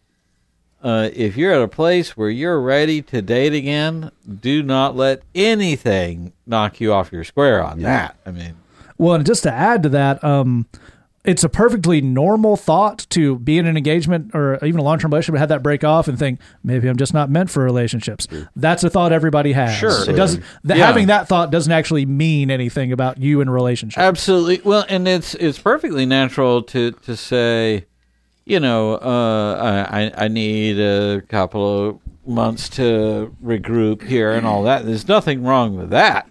uh, if you're at a place where you're ready to date again, do not let anything knock you off your square on that. I mean, Well, and just to add to that, um, it's a perfectly normal thought to be in an engagement or even a long term relationship and have that break off and think maybe I'm just not meant for relationships. That's a thought everybody has. Sure. it doesn't. The, Yeah. Having that thought doesn't actually mean anything about you in a relationship. Absolutely. Well, and it's it's perfectly natural to to say, you know, uh, I I need a couple of months to regroup here and all that. There's nothing wrong with that.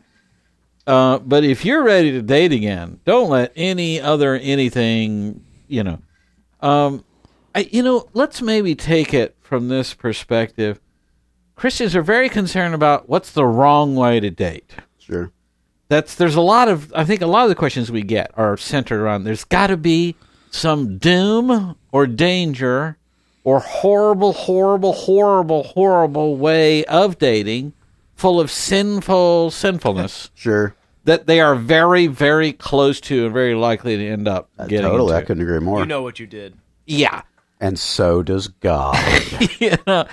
Uh, but if you're ready to date again, don't let any other anything, you know. Um, I, you know, let's maybe take it from this perspective. Christians are very concerned about what's the wrong way to date Sure. that's there's a lot of I think a lot of the questions we get are centered around there's got to be some doom or danger or horrible horrible horrible horrible way of dating full of sinful sinfulness Sure. that they are very very close to and very likely to end up Uh, getting totally. I into. couldn't agree more. You know what you did. yeah and so does God. you know,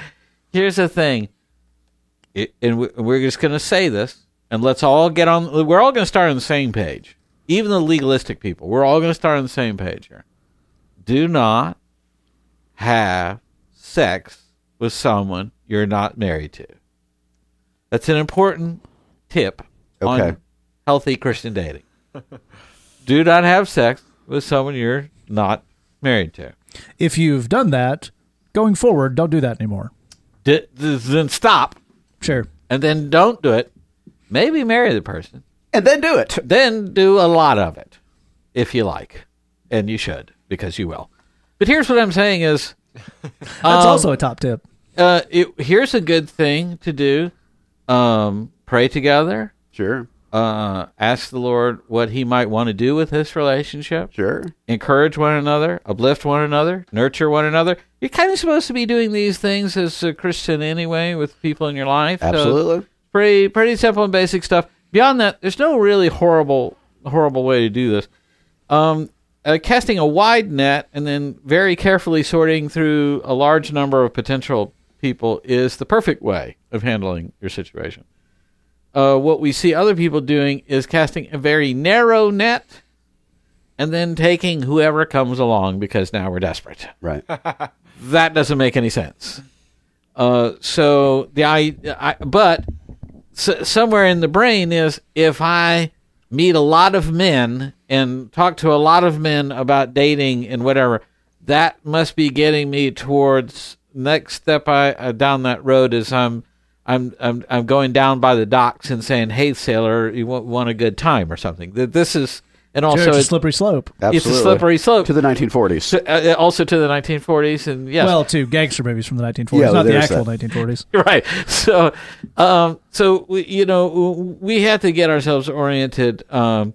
here's the thing, it, and we- we're just going to say this, and let's all get on. We're all going to start on the same page. Even the legalistic people, we're all going to start on the same page here. Do not have sex with someone you're not married to. That's an important tip Okay. on healthy Christian dating. Do not have sex with someone you're not married to. If you've done that, going forward, don't do that anymore. D- d- then stop, Sure. and then don't do it. Maybe marry the person. And then do it. Then do a lot of it, if you like, and you should because you will. But here's what I'm saying is, That's Um, also a top tip. uh, it, here's a good thing to do: um, pray together. Sure. uh, ask the Lord what He might want to do with this relationship. Sure. Encourage one another, uplift one another, nurture one another. You're kind of supposed to be doing these things as a Christian anyway with people in your life. So Absolutely. pretty pretty simple and basic stuff. Beyond that, there's no really horrible horrible way to do this. Um, uh, casting a wide net and then very carefully sorting through a large number of potential people is the perfect way of handling your situation. Uh, what we see other people doing is casting a very narrow net and then taking whoever comes along because now we're desperate Right. that doesn't make any sense. Uh, so the I, I but s- somewhere in the brain is if I meet a lot of men and talk to a lot of men about dating and whatever, that must be getting me towards next step I uh, down that road is I'm. I'm I'm I'm going down by the docks and saying, "Hey, sailor, you want, want a good time or something." That this is, and also it's a slippery slope. Absolutely. it's a slippery slope To the 1940s. to, uh, also to the 1940s and yes, Well, to gangster movies from the 1940s, Yeah, not the actual that. 1940s. right. So, um, so we, you know, we have to get ourselves oriented um,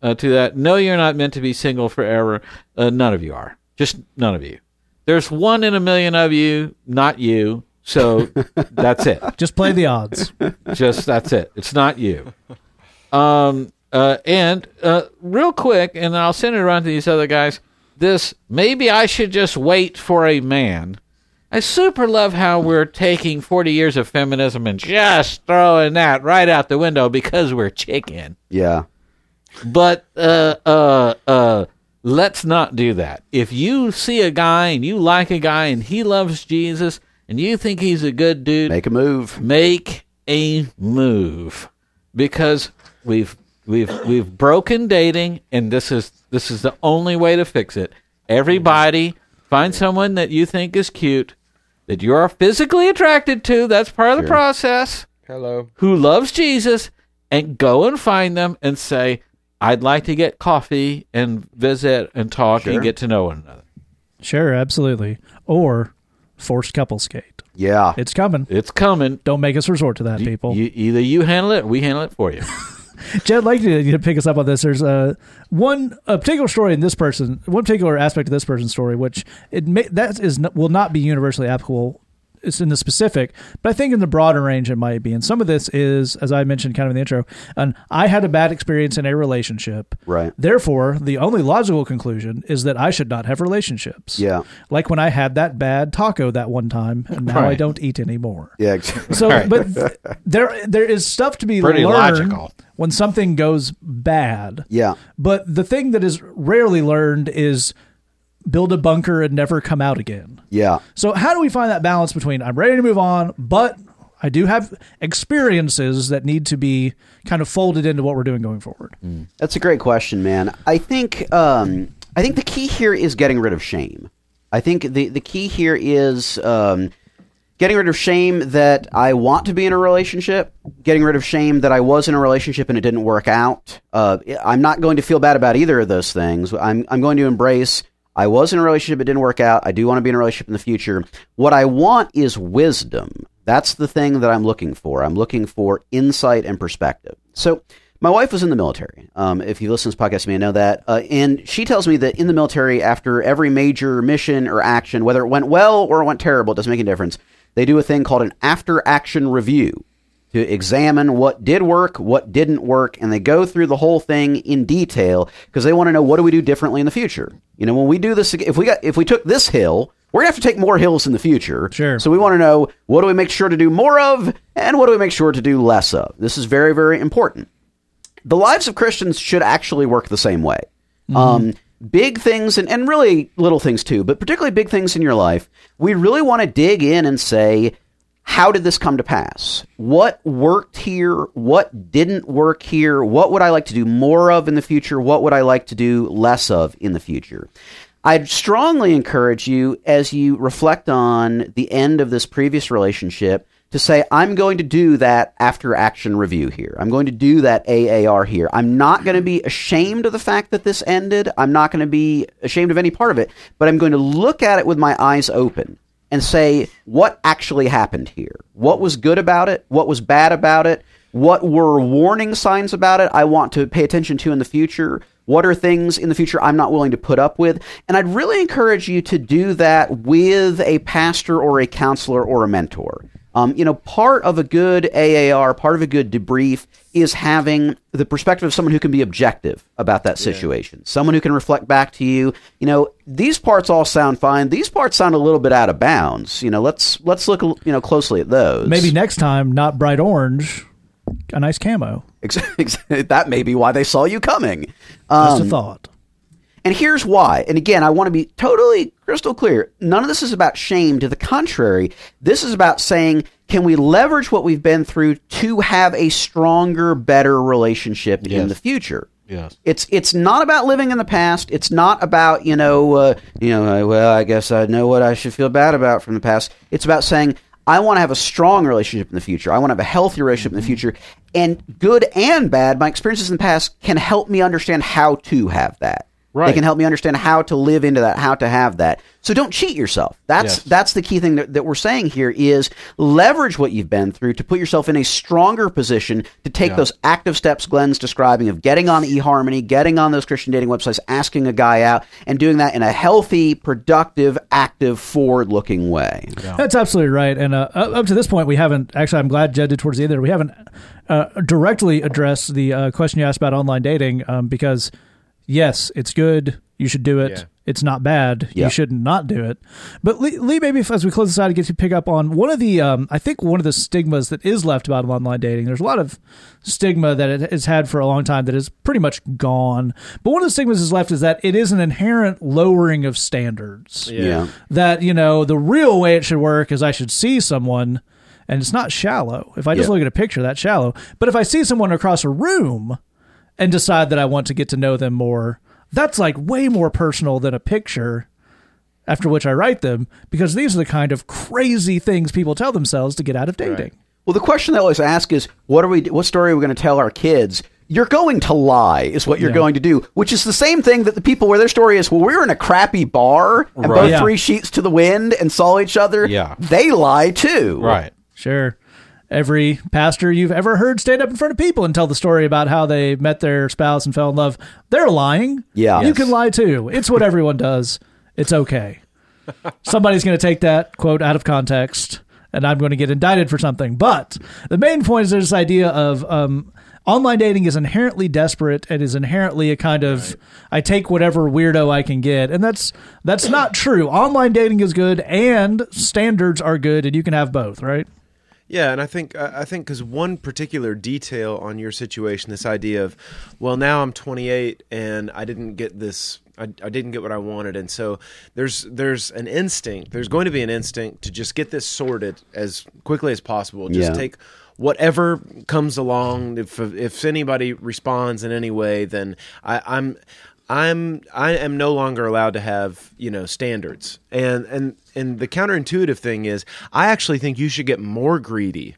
uh, to that. No, you're not meant to be single forever. Uh, none of you are. Just none of you. There's one in a million of you, not you. So that's it. Just play the odds. Just that's it. It's not you. Um. Uh. And uh. Real quick, and I'll send it around to these other guys. This maybe I should just wait for a man. I super love how we're taking 40 years of feminism and just throwing that right out the window because we're chicken. Yeah. But uh uh uh let's not do that. If you see a guy and you like a guy and he loves Jesus and you think he's a good dude, Make a move. make a move because we've we've we've broken dating and this is this is the only way to fix it everybody find someone that you think is cute that you're physically attracted to that's part of the process Hello. who loves jesus and go and find them and say i'd like to get coffee and visit and talk Sure. and get to know one another Sure, absolutely. Or forced couple skate. Yeah. It's coming. it's coming Don't make us resort to that, You- people. you, either you handle it or we handle it for you Jed, like to, you to pick us up on this. There's uh, one a particular story in this person, one particular aspect of this person's story, which it may, that is n- will not be universally applicable. It's in the specific, but I think in the broader range it might be. And some of this is, as I mentioned, kind of in the intro. And I had a bad experience in a relationship. Right. Therefore, the only logical conclusion is that I should not have relationships. Yeah. Like when I had that bad taco that one time, and now I don't eat anymore. Yeah. exactly. So, Right. but th- there there is stuff to be Pretty learned logical. when something goes bad. Yeah. But the thing that is rarely learned is build a bunker and never come out again. Yeah. So how do we find that balance between I'm ready to move on, but I do have experiences that need to be kind of folded into what we're doing going forward. That's a great question, man. I think um, I think the key here is getting rid of shame. I think the the key here is um, getting rid of shame that I want to be in a relationship, getting rid of shame that I was in a relationship and it didn't work out. Uh, I'm not going to feel bad about either of those things. I'm I'm going to embrace. I was in a relationship, it didn't work out. I do want to be in a relationship in the future. What I want is wisdom. That's the thing that I'm looking for. I'm looking for insight and perspective. So, my wife was in the military. Um, if you listen to this podcast, you may know that. Uh, and she tells me that in the military, after every major mission or action, whether it went well or it went terrible, it doesn't make any difference. They do a thing called an after action review to examine what did work, what didn't work, and they go through the whole thing in detail because they want to know what do we do differently in the future. You know, when we do this, if we got if we took this hill, we're gonna have to take more hills in the future. Sure. So we want to know what do we make sure to do more of, and what do we make sure to do less of. This is very very important the lives of Christians should actually work the same way. Um, big things and, and really little things too, but particularly big things in your life, we really want to dig in and say, how did this come to pass? What worked here? What didn't work here? What would I like to do more of in the future? What would I like to do less of in the future? I'd strongly encourage you as you reflect on the end of this previous relationship to say, I'm going to do that after action review here. I'm going to do that AAR here. I'm not going to be ashamed of the fact that this ended. I'm not going to be ashamed of any part of it, but I'm going to look at it with my eyes open and say, what actually happened here? What was good about it? What was bad about it? What were warning signs about it I want to pay attention to in the future? What are things in the future I'm not willing to put up with? And I'd really encourage you to do that with a pastor or a counselor or a mentor. Um, you know, part of a good AAR, part of a good debrief is having the perspective of someone who can be objective about that situation. Someone who can reflect back to you, you know, these parts all sound fine. These parts sound a little bit out of bounds. You know, let's let's look you know closely at those. Maybe next time, not bright orange, a nice camo. Ex- ex- that may be why they saw you coming. Just Um, a thought. And here's why. And again, I want to be totally crystal clear. None of this is about shame. To the contrary, this is about saying, can we leverage what we've been through to have a stronger, better relationship in the future? Yes. It's it's not about living in the past. It's not about you know uh, you know uh, well I guess I know what I should feel bad about from the past. It's about saying I want to have a strong relationship in the future. I want to have a healthy relationship in the future. And good and bad, my experiences in the past can help me understand how to have that. They can help me understand how to live into that, how to have that. So don't cheat yourself. That's Yes. that's the key thing that, that we're saying here is leverage what you've been through to put yourself in a stronger position to take Yeah. those active steps Glenn's describing of getting on eHarmony, getting on those Christian dating websites, asking a guy out, and doing that in a healthy, productive, active, forward-looking way. That's absolutely right. And uh, up up to this point, we haven't actually. I'm glad Jed did towards the end there. We haven't uh, directly addressed the uh, question you asked about online dating um, because yes, it's good. You should do it. Yeah. It's not bad. Yeah. You should not do it. But Lee, Lee, maybe if, as we close this out, I get to pick up on one of the. Um, I think one of the stigmas that is left about online dating. There's a lot of stigma that it has had for a long time that is pretty much gone. But one of the stigmas is left is that it is an inherent lowering of standards Yeah. that you know the real way it should work is I should see someone and it's not shallow. If I just Yeah. look at a picture, that's shallow. But if I see someone across a room and decide that I want to get to know them more, that's like way more personal than a picture after which I write them because these are the kind of crazy things people tell themselves to get out of dating. Well, the question they always ask is, what are we? What story are we going to tell our kids? You're going to lie, is what you're Yeah. going to do, which is the same thing that the people where their story is. Well, we were in a crappy bar and Right. both Yeah. three sheets to the wind and saw each other. Yeah. they lie too. Right. Sure. Every pastor you've ever heard stand up in front of people and tell the story about how they met their spouse and fell in love, they're lying. Yeah. You Yes. can lie too. It's what everyone does. It's okay. Somebody's going to take that quote out of context and I'm going to get indicted for something. But the main point is this idea of um, online dating is inherently desperate and is inherently a kind of I take whatever weirdo I can get, and that's that's not true. Online dating is good and standards are good, and you can have both, right? Yeah, and I think I think because one particular detail on your situation, this idea of, well, now I'm 28 and I didn't get this, I, I didn't get what I wanted, and so there's there's an instinct, there's going to be an instinct to just get this sorted as quickly as possible. Just Yeah. take whatever comes along. If if anybody responds in any way, then I, I'm. I'm I am no longer allowed to have you know standards. And and and the counterintuitive thing is I actually think you should get more greedy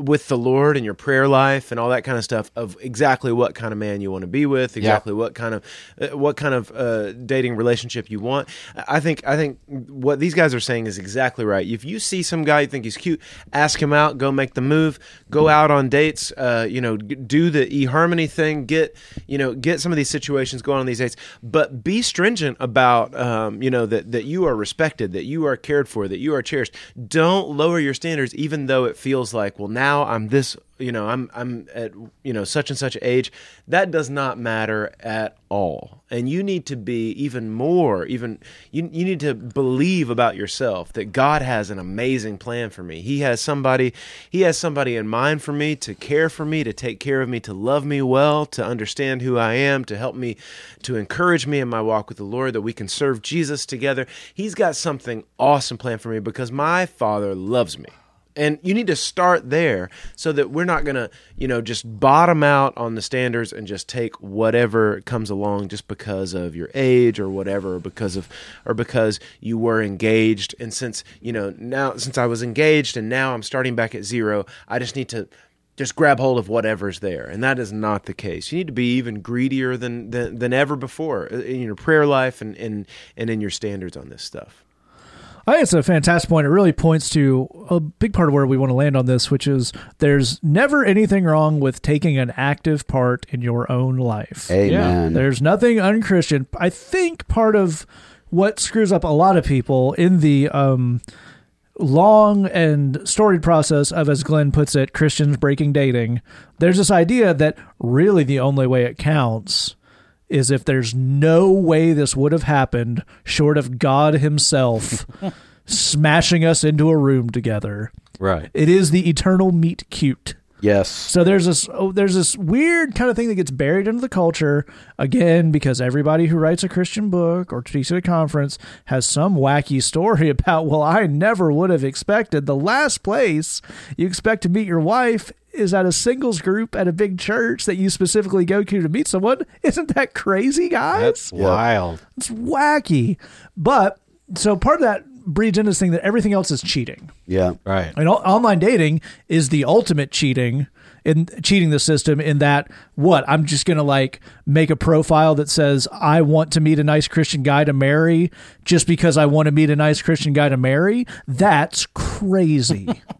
with the Lord and your prayer life and all that kind of stuff of exactly what kind of man you want to be with, exactly what kind of uh, what kind of uh, dating relationship you want. I think I think what these guys are saying is exactly right. If you see some guy you think he's cute, ask him out, go make the move, go out on dates, uh, you know, do the eHarmony thing, get you know, get some of these situations going on these dates, but be stringent about um, you know that that you are respected, that you are cared for, that you are cherished. Don't lower your standards even though it feels like, well, now I'm this, you know, I'm I'm at you know such and such age. That does not matter at all. And you need to be even more, even you you need to believe about yourself that God has an amazing plan for me. He has somebody he has somebody in mind for me to care for me, to take care of me, to love me well, to understand who I am, to help me to encourage me in my walk with the Lord that we can serve Jesus together. He's got something awesome planned for me because my father loves me And you need to start there so that we're not going to, you know, just bottom out on the standards and just take whatever comes along just because of your age or whatever, or because of, or because you were engaged. And since, you know, now, since I was engaged and now I'm starting back at zero, I just need to just grab hold of whatever's there. And that is not the case. You need to be even greedier than, than, than ever before uh, in your prayer life and, and, and in your standards on this stuff. I think it's a fantastic point. It really points to a big part of where we want to land on this, which is there's never anything wrong with taking an active part in your own life. Amen. There's nothing unchristian. I think part of what screws up a lot of people in the um, long and storied process of, as Glenn puts it, Christians breaking dating, there's this idea that really the only way it counts is if there's no way this would have happened short of God Himself smashing us into a room together. Right. It is the eternal meet cute. yes. So there's this oh, there's this weird kind of thing that gets buried into the culture again because everybody who writes a Christian book or speaks at a conference has some wacky story about well I never would have expected the last place you expect to meet your wife is at a singles group at a big church that you specifically go to to meet someone. Isn't that crazy, guys? That's wild. It's wacky. But so part of that breeds into this thing that everything else is cheating. Yeah. Right. And o- online dating is the ultimate cheating in cheating the system in that what I'm just going to like make a profile that says I want to meet a nice Christian guy to marry just because I want to meet a nice Christian guy to marry. That's crazy.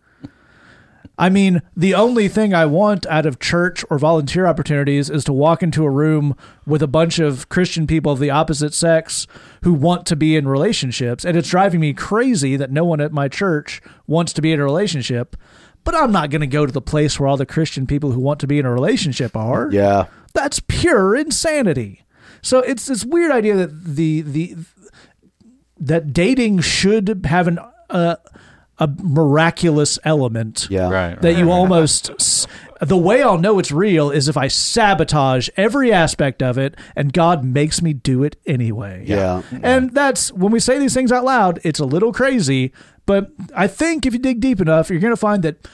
I mean, the only thing I want out of church or volunteer opportunities is to walk into a room with a bunch of Christian people of the opposite sex who want to be in relationships. And it's driving me crazy that no one at my church wants to be in a relationship. But I'm not going to go to the place where all the Christian people who want to be in a relationship are. Yeah. That's pure insanity. So it's this weird idea that the the that dating should have an uh, a miraculous element Yeah. Right. that you almost s- the way I'll know it's real is if I sabotage every aspect of it and God makes me do it anyway. Yeah. And that's when we say these things out loud, it's a little crazy, but I think if you dig deep enough, you're going to find that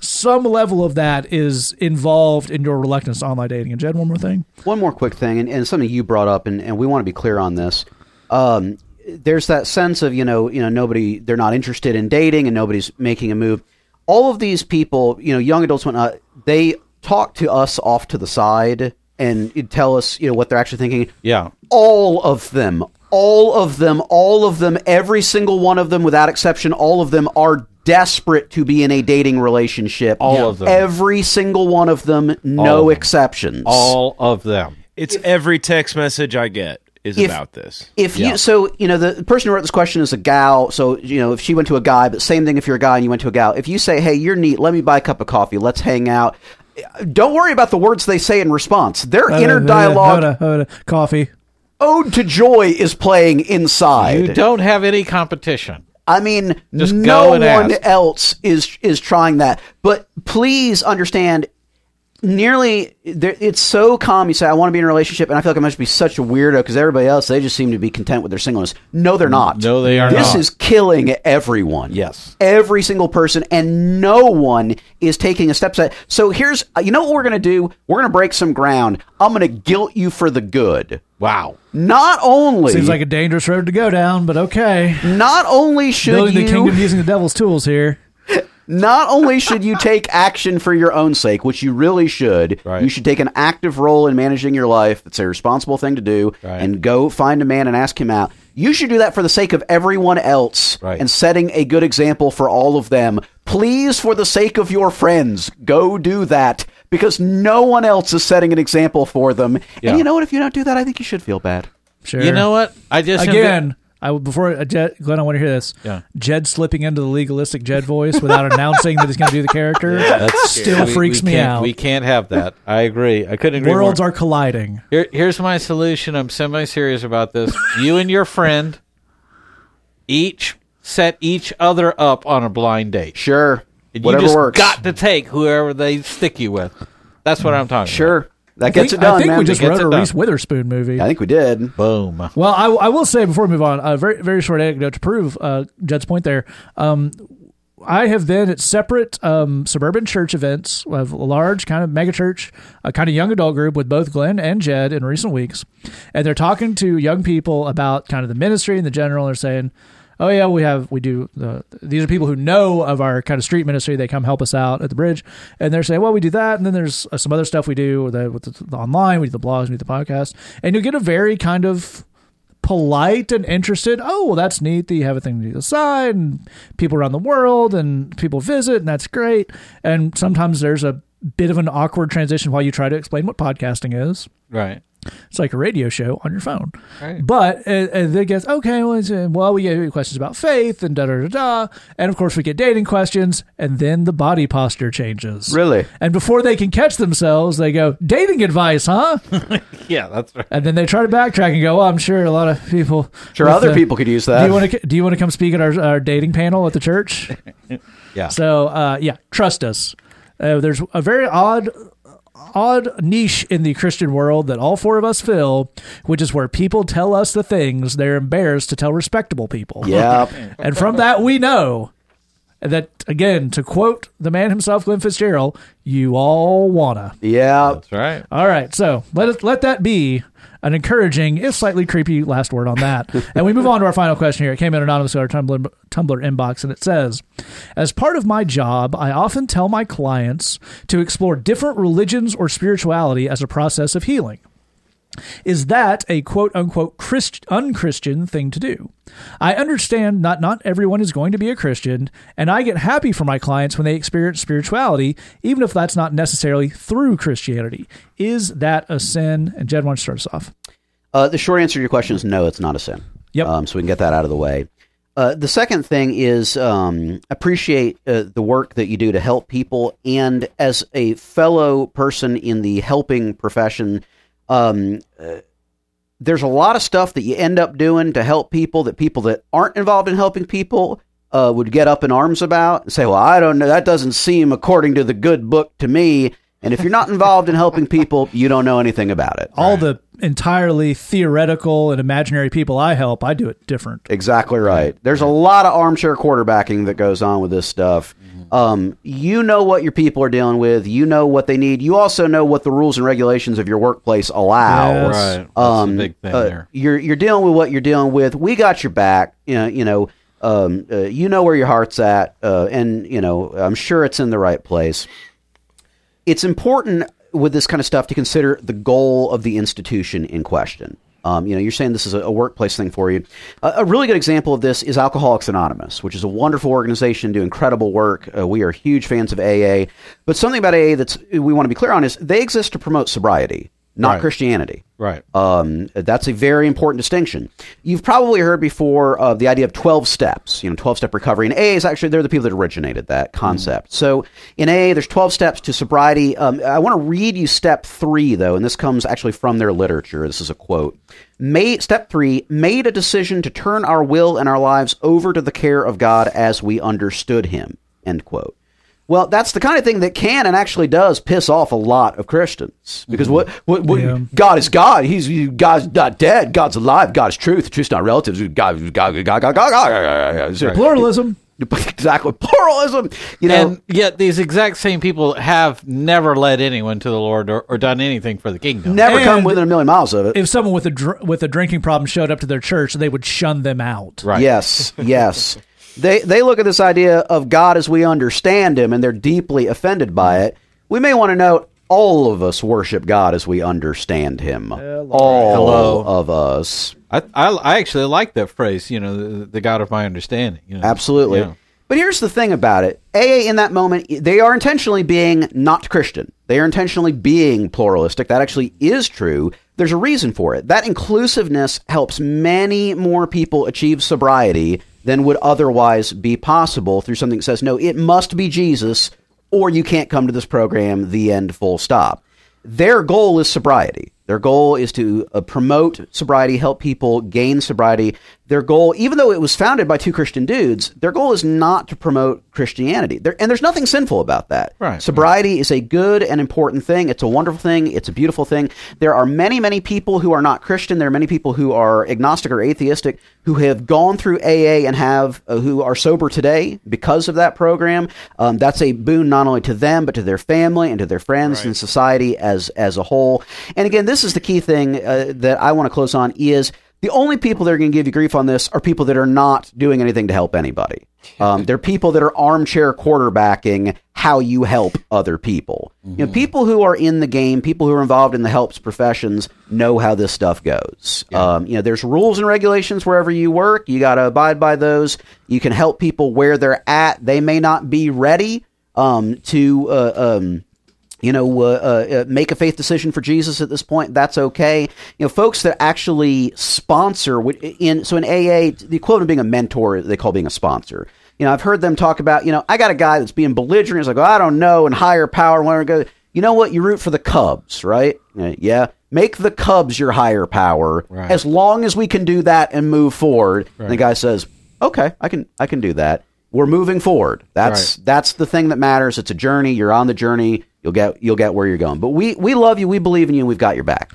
some level of that is involved in your reluctance to online dating. And Jed, one more thing. One more quick thing, and, and something you brought up, and, and we want to be clear on this. Um, there's that sense of you know, you know, nobody, they're not interested in dating, and nobody's making a move. All of these people, you know, young adults, whatnot, they talk to us off to the side and tell us, you know, what they're actually thinking. Yeah. All of them, all of them, all of them, every single one of them, without exception, all of them are desperate to be in a dating relationship. All of them. Every single one of them, no All of them. exceptions. All of them. It's every text message I get is If- about this. If Yeah. you so you know the person who wrote this question is a gal, so you know if she went to a guy, but same thing if you're a guy and you went to a gal. If you say, "Hey, you're neat. Let me buy a cup of coffee. Let's hang out." Don't worry about the words they say in response. Their inner dialogue, Hold on, hold on. Coffee. "Ode to Joy," is playing inside. You don't have any competition. I mean, Just no go and one ask. else is is trying that. But please understand, nearly it's so calm. You say, "I want to be in a relationship," and I feel like I must be such a weirdo because everybody else they just seem to be content with their singleness. No, they're not. No, they are This not. is killing everyone. Yes. every single person, and no one is taking a step. Set. So here's, uh, you know what we're gonna do? We're gonna break some ground. I'm gonna guilt you for the good. Wow. Not only, Seems like a dangerous road to go down, but okay. not only should Building you the kingdom using the devil's tools here. Not only should you take action for your own sake, which you really should, Right. you should take an active role in managing your life. It's a responsible thing to do, Right. and go find a man and ask him out. You should do that for the sake of everyone else Right. and setting a good example for all of them. Please, for the sake of your friends, go do that because no one else is setting an example for them. Yeah. And you know what? If you don't do that, I think you should feel bad. Sure. You know what? I just Again, I would- before uh, Jed, Glenn, I want to hear this. Yeah. Jed slipping into the legalistic Jed voice without announcing that he's going to do the character. That's Still we- freaks we me out. We can't have that. I agree. I couldn't agree Worlds more. are colliding. Here, here's my solution. I'm semi serious about this. You and your friend each set each other up on a blind date. Sure. And Whatever you just works. got to take whoever they stick you with. That's what I'm talking about Sure. That gets think, it done, I think man. we just wrote a done. Reese Witherspoon movie. I think we did. Boom. Well, I, I will say before we move on, a very very short anecdote to prove uh, Jed's point there. Um, I have been at separate um, suburban church events. We have a large kind of mega church, a kind of young adult group with both Glenn and Jed in recent weeks, and they're talking to young people about kind of the ministry and the general. And They're saying, "Oh yeah, we have we do the these are people who know of our kind of street ministry. They come help us out at the bridge, and they're saying, well, we do that, and then there's uh, some other stuff we do with the, with the, the online. We do the blogs, we do the podcast, and you get a very kind of polite and interested. Oh, well, that's neat that you have a thing to do the side, and people around the world, and people visit, and that's great. And sometimes there's a bit of an awkward transition while you try to explain what podcasting is. Right. It's like a radio show on your phone. Right. But uh, then it gets okay. Well, uh, well, we get questions about faith and da da da da, and of course we get dating questions, and then the body posture changes. Really? And before they can catch themselves, they go dating advice, huh? Yeah, that's right. and then they try to backtrack and go, "Well, I'm sure a lot of people, Sure, other the- people could use that. Do you want to do you want to come speak at our, our dating panel at the church? Yeah. So uh, yeah, trust us. Uh, there's a very odd odd niche in the Christian world that all four of us fill, which is where people tell us the things they're embarrassed to tell respectable people. Yep. And from that we know that again, to quote the man himself, Glenn Fitzgerald, you all wanna. Yeah. That's right. All right, so let it, let that be an encouraging, if slightly creepy, last word on that. and we move on to our final question here. It came in anonymously on our Tumblr, Tumblr inbox, and it says, "As part of my job, I often tell my clients to explore different religions or spirituality as a process of healing." Is that a quote unquote Christ- unchristian thing to do? I understand not not everyone is going to be a Christian, and I get happy for my clients when they experience spirituality, even if that's not necessarily through Christianity. Is that a sin? And Jed, why don't you start us off? Uh, the short answer to your question is no, it's not a sin. Yep. Um, so we can get that out of the way. Uh, the second thing is um, appreciate uh, the work that you do to help people, and as a fellow person in the helping profession, um, there's a lot of stuff that you end up doing to help people that people that aren't involved in helping people uh, would get up in arms about and say, "Well, I don't know. That doesn't seem according to the good book to me." And if you're not involved in helping people, you don't know anything about it. All the entirely theoretical and imaginary people I help, I do it different. Exactly right. There's a lot of armchair quarterbacking that goes on with this stuff. Um, you know what your people are dealing with. You know what they need. You also know what the rules and regulations of your workplace allow. Yes. Right. That's Um, a big thing uh, there. You're you're dealing with what you're dealing with. We got your back. You know. You know. Um, uh, you know where your heart's at, uh, and you know I'm sure it's in the right place. It's important with this kind of stuff to consider the goal of the institution in question. Um, you know, you're saying this is a, workplace thing for you. A, a really good example of this is Alcoholics Anonymous, which is a wonderful organization, do incredible work. Uh, we are huge fans of AA, but something about AA that's we want to be clear on is they exist to promote sobriety, not Right. Christianity. Right. Um, that's a very important distinction. You've probably heard before of the idea of 12 steps, you know, 12 step recovery. And AA is actually, they're the people that originated that concept. So in AA, there's 12 steps to sobriety. Um, I want to read you step three, though, and this comes actually from their literature. This is a quote. Made, step three, made a decision to turn our will and our lives over to the care of God as we understood him, end quote. Well, that's the kind of thing that can and actually does piss off a lot of Christians because what, what, what Yeah. God is God. He's he- God's not dead. God's alive. God is truth. Truth's not relative. God, God, God, God, God, God, God, God. Pluralism. Exactly. Pluralism. You know, and yet these exact same people have never led anyone to the Lord or, or done anything for the kingdom. never come and- within a million miles of it. If someone with a dr- with a drinking problem showed up to their church, they would shun them out. Right. Yes, yes. They they look at this idea of God as we understand Him, and they're deeply offended by it. We may want to note all of us worship God as we understand Him. All Hello. of us, I, I, I actually like that phrase, you know, the, the God of my understanding. You know? absolutely. Yeah. But here's the thing about it: AA in that moment, they are intentionally being not Christian. They are intentionally being pluralistic. That actually is true. There's a reason for it. That inclusiveness helps many more people achieve sobriety than would otherwise be possible through something that says, no, it must be Jesus, or you can't come to this program, the end, full stop. Their goal is sobriety. Their goal is to uh, promote sobriety, help people gain sobriety. Their goal, even though it was founded by two Christian dudes, their goal is not to promote Christianity. There, and there's nothing sinful about that. Right. Sobriety is a good and important thing. It's a wonderful thing. It's a beautiful thing. There are many, many people who are not Christian. There are many people who are agnostic or atheistic who have gone through AA and have uh, who are sober today because of that program. Um, that's a boon not only to them but to their family and to their friends and society as as a whole. And again, this is the key thing uh, that I want to close on is the only people that are going to give you grief on this are people that are not doing anything to help anybody. Um, they're people that are armchair quarterbacking how you help other people. You know, people who are in the game, people who are involved in the helps professions know how this stuff goes. Um, you know, there's rules and regulations wherever you work. You got to abide by those. You can help people where they're at. They may not be ready um, to. Uh, um, you know, uh, uh, uh, make a faith decision for Jesus at this point. That's okay. You know, folks that actually sponsor in so in AA, the equivalent of being a mentor, they call being a sponsor. You know, I've heard them talk about. You know, I got a guy that's being belligerent. He's like, oh, I don't know, and higher power. Where go? You know what? You root for the Cubs, right? Uh, yeah. Make the Cubs your higher power Right. as long as we can do that and move forward. And the guy says, "Okay, I can, I can do that." We're moving forward. That's that's the thing that matters. It's a journey. You're on the journey. You'll get you'll get where you're going. But we we love you. We believe in you. and We've got your back.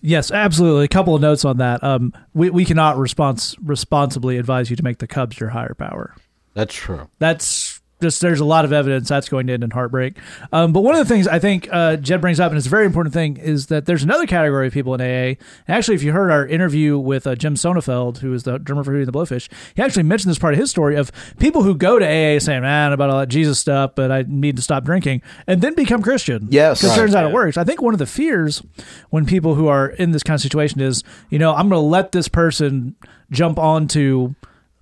Yes, absolutely. A couple of notes on that. Um, we we cannot respons- responsibly advise you to make the Cubs your higher power. That's true. That's just there's a lot of evidence that's going to end in heartbreak. Um, but one of the things I think uh, Jed brings up, and it's a very important thing, is that there's another category of people in AA. Actually, if you heard our interview with uh, Jim Sonefeld, who is the drummer for Hootie and the Blowfish, he actually mentioned this part of his story of people who go to AA saying, "Man, about all that Jesus stuff, but I need to stop drinking," and then become Christian. Yes. because Right, turns out yeah. it works. I think one of the fears when people who are in this kind of situation is, you know, I'm going to let this person jump onto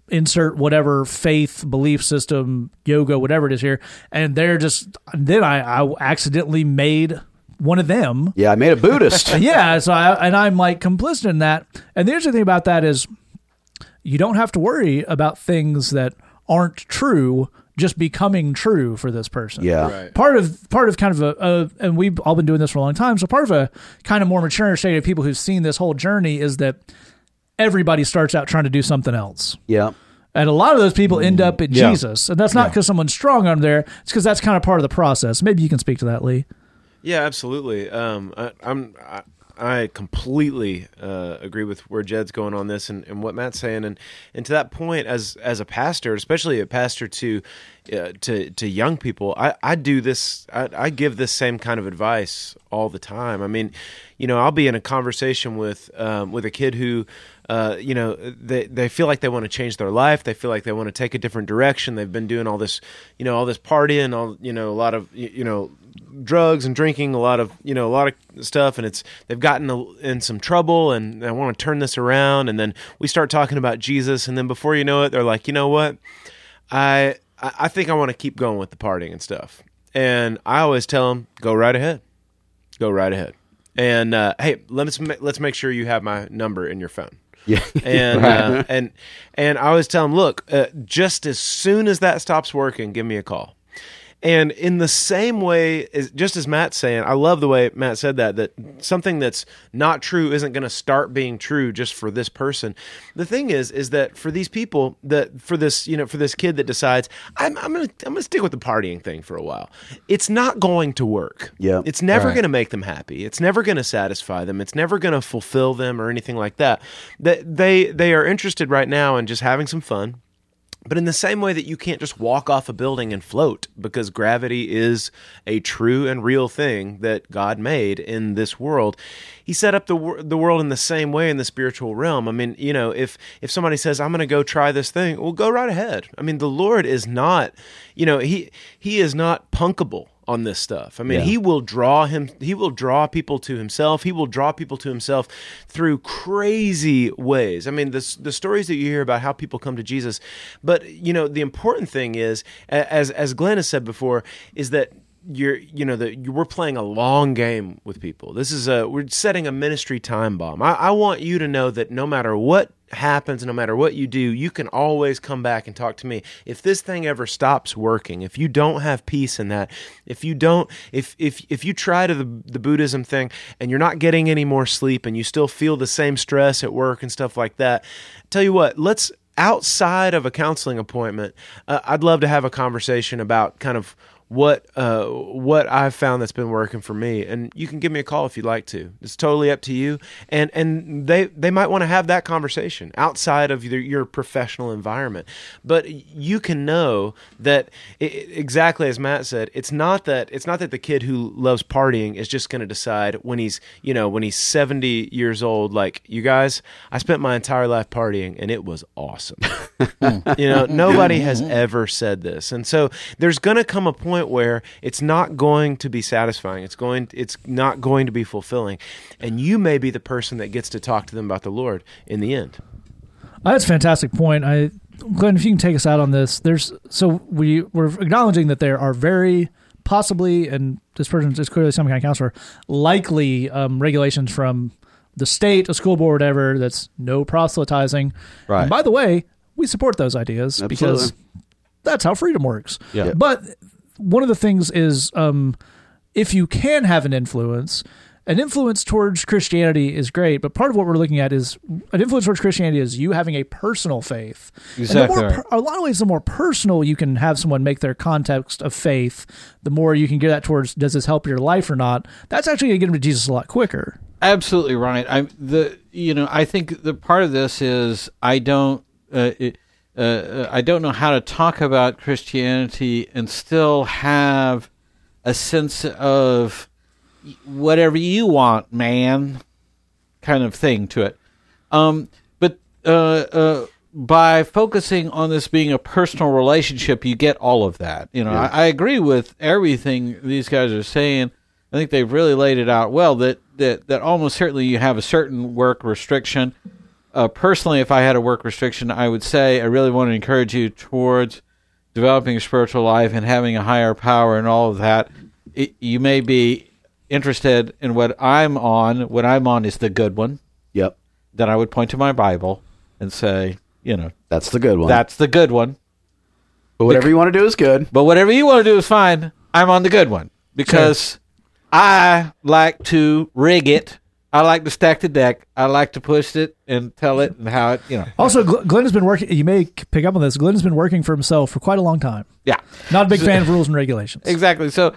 insert whatever faith belief system yoga whatever it is here and they're just then i i accidentally made one of them Yeah, I made a Buddhist. yeah so i and i'm like complicit in that and the interesting thing about that is you don't have to worry about things that aren't true just becoming true for this person yeah. Right. part of part of kind of a, a and we've all been doing this for a long time so part of a kind of more mature state of people who've seen this whole journey is that everybody starts out trying to do something else Yeah. and a lot of those people end up at Yeah. jesus and that's not because someone's strong on there it's because that's kind of part of the process maybe you can speak to that lee Yeah, absolutely. Um, I, I'm I, I completely uh, agree with where Jed's going on this and, and what Matt's saying, and and to that point, as as a pastor, especially a pastor to uh, to to young people, I, I do this. I, I give this same kind of advice all the time. I mean, you know, I'll be in a conversation with um, with a kid who. Uh, you know, they they feel like they want to change their life. They feel like they want to take a different direction. They've been doing all this, you know, all this partying, all you know, a lot of you know, drugs and drinking, a lot of you know, a lot of stuff, and it's they've gotten in some trouble, and they want to turn this around. And then we start talking about Jesus, and then before you know it, they're like, you know what, I I think I want to keep going with the partying and stuff. And I always tell them, go right ahead, go right ahead. And uh, hey, let's let's make sure you have my number in your phone Yeah. and uh, and and I always tell them, look, uh, just as soon as that stops working, give me a call. And in the same way, as, just as Matt's saying, I love the way Matt said that that something that's not true isn't going to start being true just for this person. The thing is, is that for these people, that for this, you know, for this kid that decides, I'm, I'm gonna I'm gonna stick with the partying thing for a while. It's not going to work. Yeah. it's never Right. going to make them happy. It's never going to satisfy them. It's never going to fulfill them or anything like that. That they they are interested right now in just having some fun. But in the same way that you can't just walk off a building and float because gravity is a true and real thing that God made in this world, he set up the the world in the same way in the spiritual realm. I mean, you know, if if somebody says I'm going to go try this thing, well go right ahead. I mean, the Lord is not, you know, he he is not punkable on this stuff. I mean, Yeah. he will draw him he will draw people to himself. He will draw people to himself through crazy ways. I mean, the the stories that you hear about how people come to Jesus, but you know, the important thing is as as Glenn has said before is that you're you know that we're playing a long game with people. This is a we're setting a ministry time bomb. I, I want you to know that no matter what happens, no matter what you do, you can always come back and talk to me. If this thing ever stops working, if you don't have peace in that, if you don't, if if if you try to the the Buddhism thing and you're not getting any more sleep and you still feel the same stress at work and stuff like that, tell you what, let's outside of a counseling appointment, uh, I'd love to have a conversation about kind of what uh, what I've found that's been working for me. And you can give me a call if you'd like to. It's totally up to you. And and they they might want to have that conversation outside of your, your professional environment. But you can know that i exactly as Matt said, it's not that it's not that the kid who loves partying is just going to decide when he's you know when he's seventy years old. Like you guys, I spent my entire life partying and it was awesome. you know, nobody has ever said this, and so there's going to come a point where it's not going to be satisfying. It's going, it's not going to be fulfilling, and you may be the person that gets to talk to them about the Lord in the end. Uh, That's a fantastic point. I, Glenn, if you can take us out on this, there's so we we're acknowledging that there are very possibly, and this person is clearly some kind of counselor, likely um, regulations from the state, a school board, whatever. That's no proselytizing. Right. And by the way, we support those ideas because that's how freedom works. Yeah. But one of the things is um, if you can have an influence, an influence towards Christianity is great, but part of what we're looking at is an influence towards Christianity is you having a personal faith. And Exactly the more, a lot of ways, the more personal you can have someone make their context of faith, the more you can get that towards does this help your life or not. That's actually going to get them to Jesus a lot quicker. absolutely right. I the you know I think the part of this is I don't uh, it, uh, uh, I don't know how to talk about Christianity and still have a sense of whatever you want, man, kind of thing to it. Um, but uh, uh, by focusing on this being a personal relationship, you get all of that. You know, I, I agree with everything these guys are saying. I think they've really laid it out well. That that that almost certainly you have a certain work restriction. Uh, personally, if I had a work restriction, I would say I really want to encourage you towards developing a spiritual life and having a higher power and all of that. It, you may be interested in what I'm on. What I'm on is the good one. Yep. Then I would point to my Bible and say, you know, That's the good one. that's the good one. but whatever you want to do is good. But whatever you want to do is fine. I'm on the good one because I like to rig it. I like to stack the deck. I like to push it and tell it and how it, you know. Also, Glenn has been working. You may pick up on this. Glenn has been working for himself for quite a long time. Yeah, Not a big fan of rules and regulations. exactly. So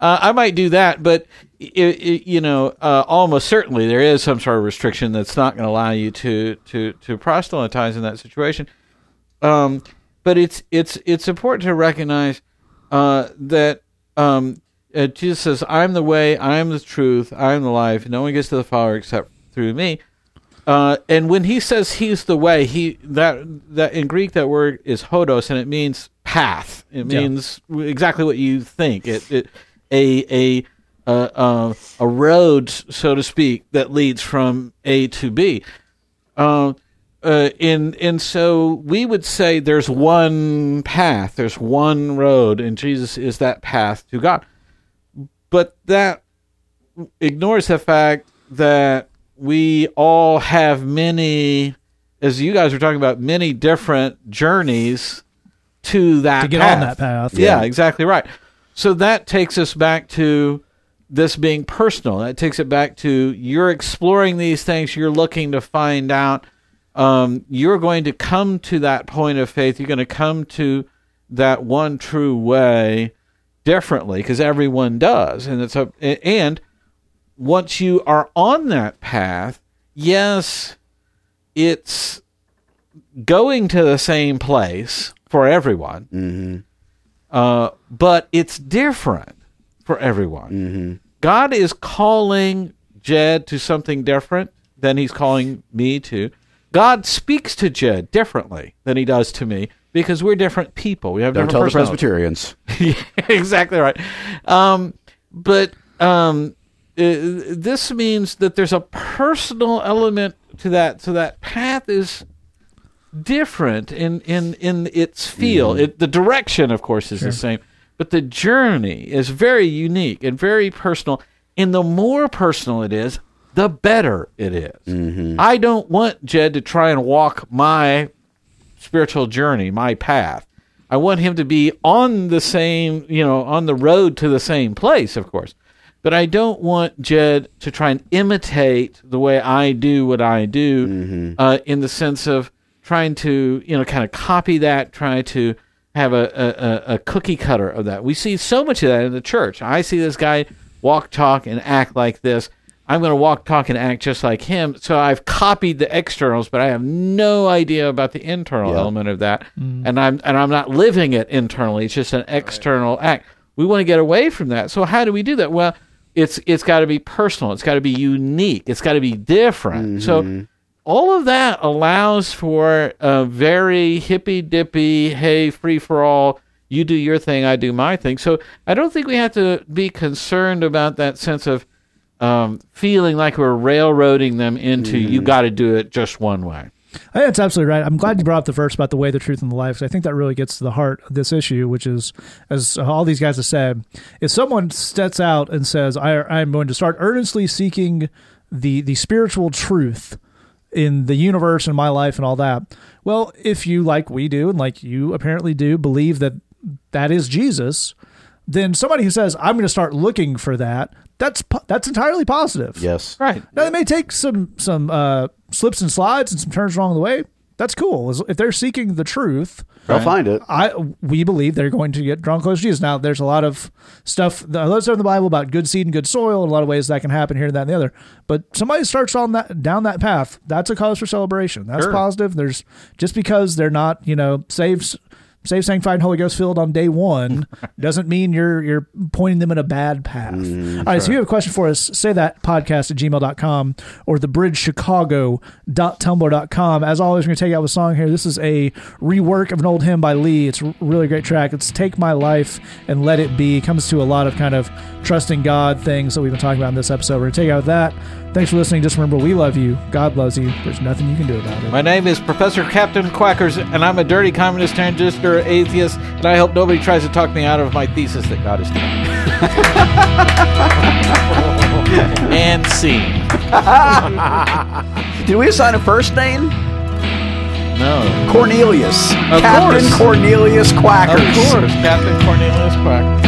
uh, I might do that, but i i you know, uh, almost certainly there is some sort of restriction that's not going to allow you to to to proselytize in that situation. Um, but it's it's it's important to recognize uh, that um, uh, Jesus says, "I'm the way, I'm the truth, I'm the life. No one gets to the Father except through me." Uh, and when he says he's the way, he that that in Greek that word is hodos, and it means path. It Yeah. means exactly what you think. It, it a a uh, uh, a road, so to speak, that leads from A to B. Uh, uh, and and so we would say there's one path, there's one road, and Jesus is that path to God. But that ignores the fact that we all have many, as you guys were talking about, many different journeys to that To get path. on that path. Yeah, exactly right. So that takes us back to this being personal. That takes it back to you're exploring these things. You're looking to find out. Um, you're going to come to that point of faith. You're going to come to that one true way differently because everyone does, and it's a and once you are on that path, yes, it's going to the same place for everyone, Mm-hmm. uh, but it's different for everyone. Mm-hmm. God is calling Jed to something different than he's calling me to. God speaks to Jed differently than he does to me because we're different people. We have Don't tell different the. Presbyterians. Yeah, exactly right. Um, but um, uh, this means that there's a personal element to that. So that path is different in in in its feel. It, the direction, of course, is the same, but the journey is very unique and very personal. And the more personal it is, the better it is. I don't want Jed to try and walk my spiritual journey, my path. I want him to be on the same, you know, on the road to the same place, of course. But I don't want Jed to try and imitate the way I do what I do, uh, in the sense of trying to, you know, kind of copy that, try to have a, a- a cookie cutter of that. We see so much of that in the church. I see this guy walk, talk, and act like this. I'm going to walk, talk, and act just like him. So I've copied the externals, but I have no idea about the internal element of that, mm. and I'm and I'm not living it internally. It's just an external act. We want to get away from that. So how do we do that? Well, it's it's got to be personal. It's got to be unique. It's got to be different. So mm-hmm. all of that allows for a very hippy dippy, hey, free for all. You do your thing, I do my thing. So I don't think we have to be concerned about that sense of um, feeling like we're railroading them into you got to do it just one way. I think that's absolutely right. I'm glad you brought up the verse about the way, the truth, and the life. I think that really gets to the heart of this issue, which is, as all these guys have said, if someone steps out and says, I, "I'm going to start earnestly seeking the the spiritual truth in the universe and my life and all that," well, if you like we do and like you apparently do believe that that is Jesus, then somebody who says, "I'm going to start looking for that," that's that's entirely positive. Yes. Right. Now they may take some some uh, slips and slides and some turns along the way. That's cool. If they're seeking the truth, They'll find it. I we believe they're going to get drawn close to Jesus. Now, there's a lot of stuff, a lot of stuff in the Bible about good seed and good soil, and a lot of ways that can happen here, that, and the other. But somebody starts on that down that path. That's a cause for celebration. That's Sure. positive. There's just because they're not, you know, saved. Saved, sanctified, and Holy Ghost filled on day one doesn't mean you're you're pointing them in a bad path. Mm, All right, so you have a question for us, say that podcast at gmail.com or thebridgechicago.tumblr.com. As always, we're going to take out a song here. This is a rework of an old hymn by Lee. It's a really great track. It's Take My Life and Let It Be. It comes to a lot of kind of trusting God things that we've been talking about in this episode. We're going to take out that. Thanks for listening. Just remember, we love you. God loves you. There's nothing you can do about it. My name is Professor Captain Quackers, and I'm a dirty communist, transistor, atheist, and I hope nobody tries to talk me out of my thesis that God is dead. and scene. Did we assign a first name? No. Cornelius. Of Captain course. Cornelius Quackers. Of course, Captain Cornelius Quackers.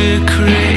Consecrated,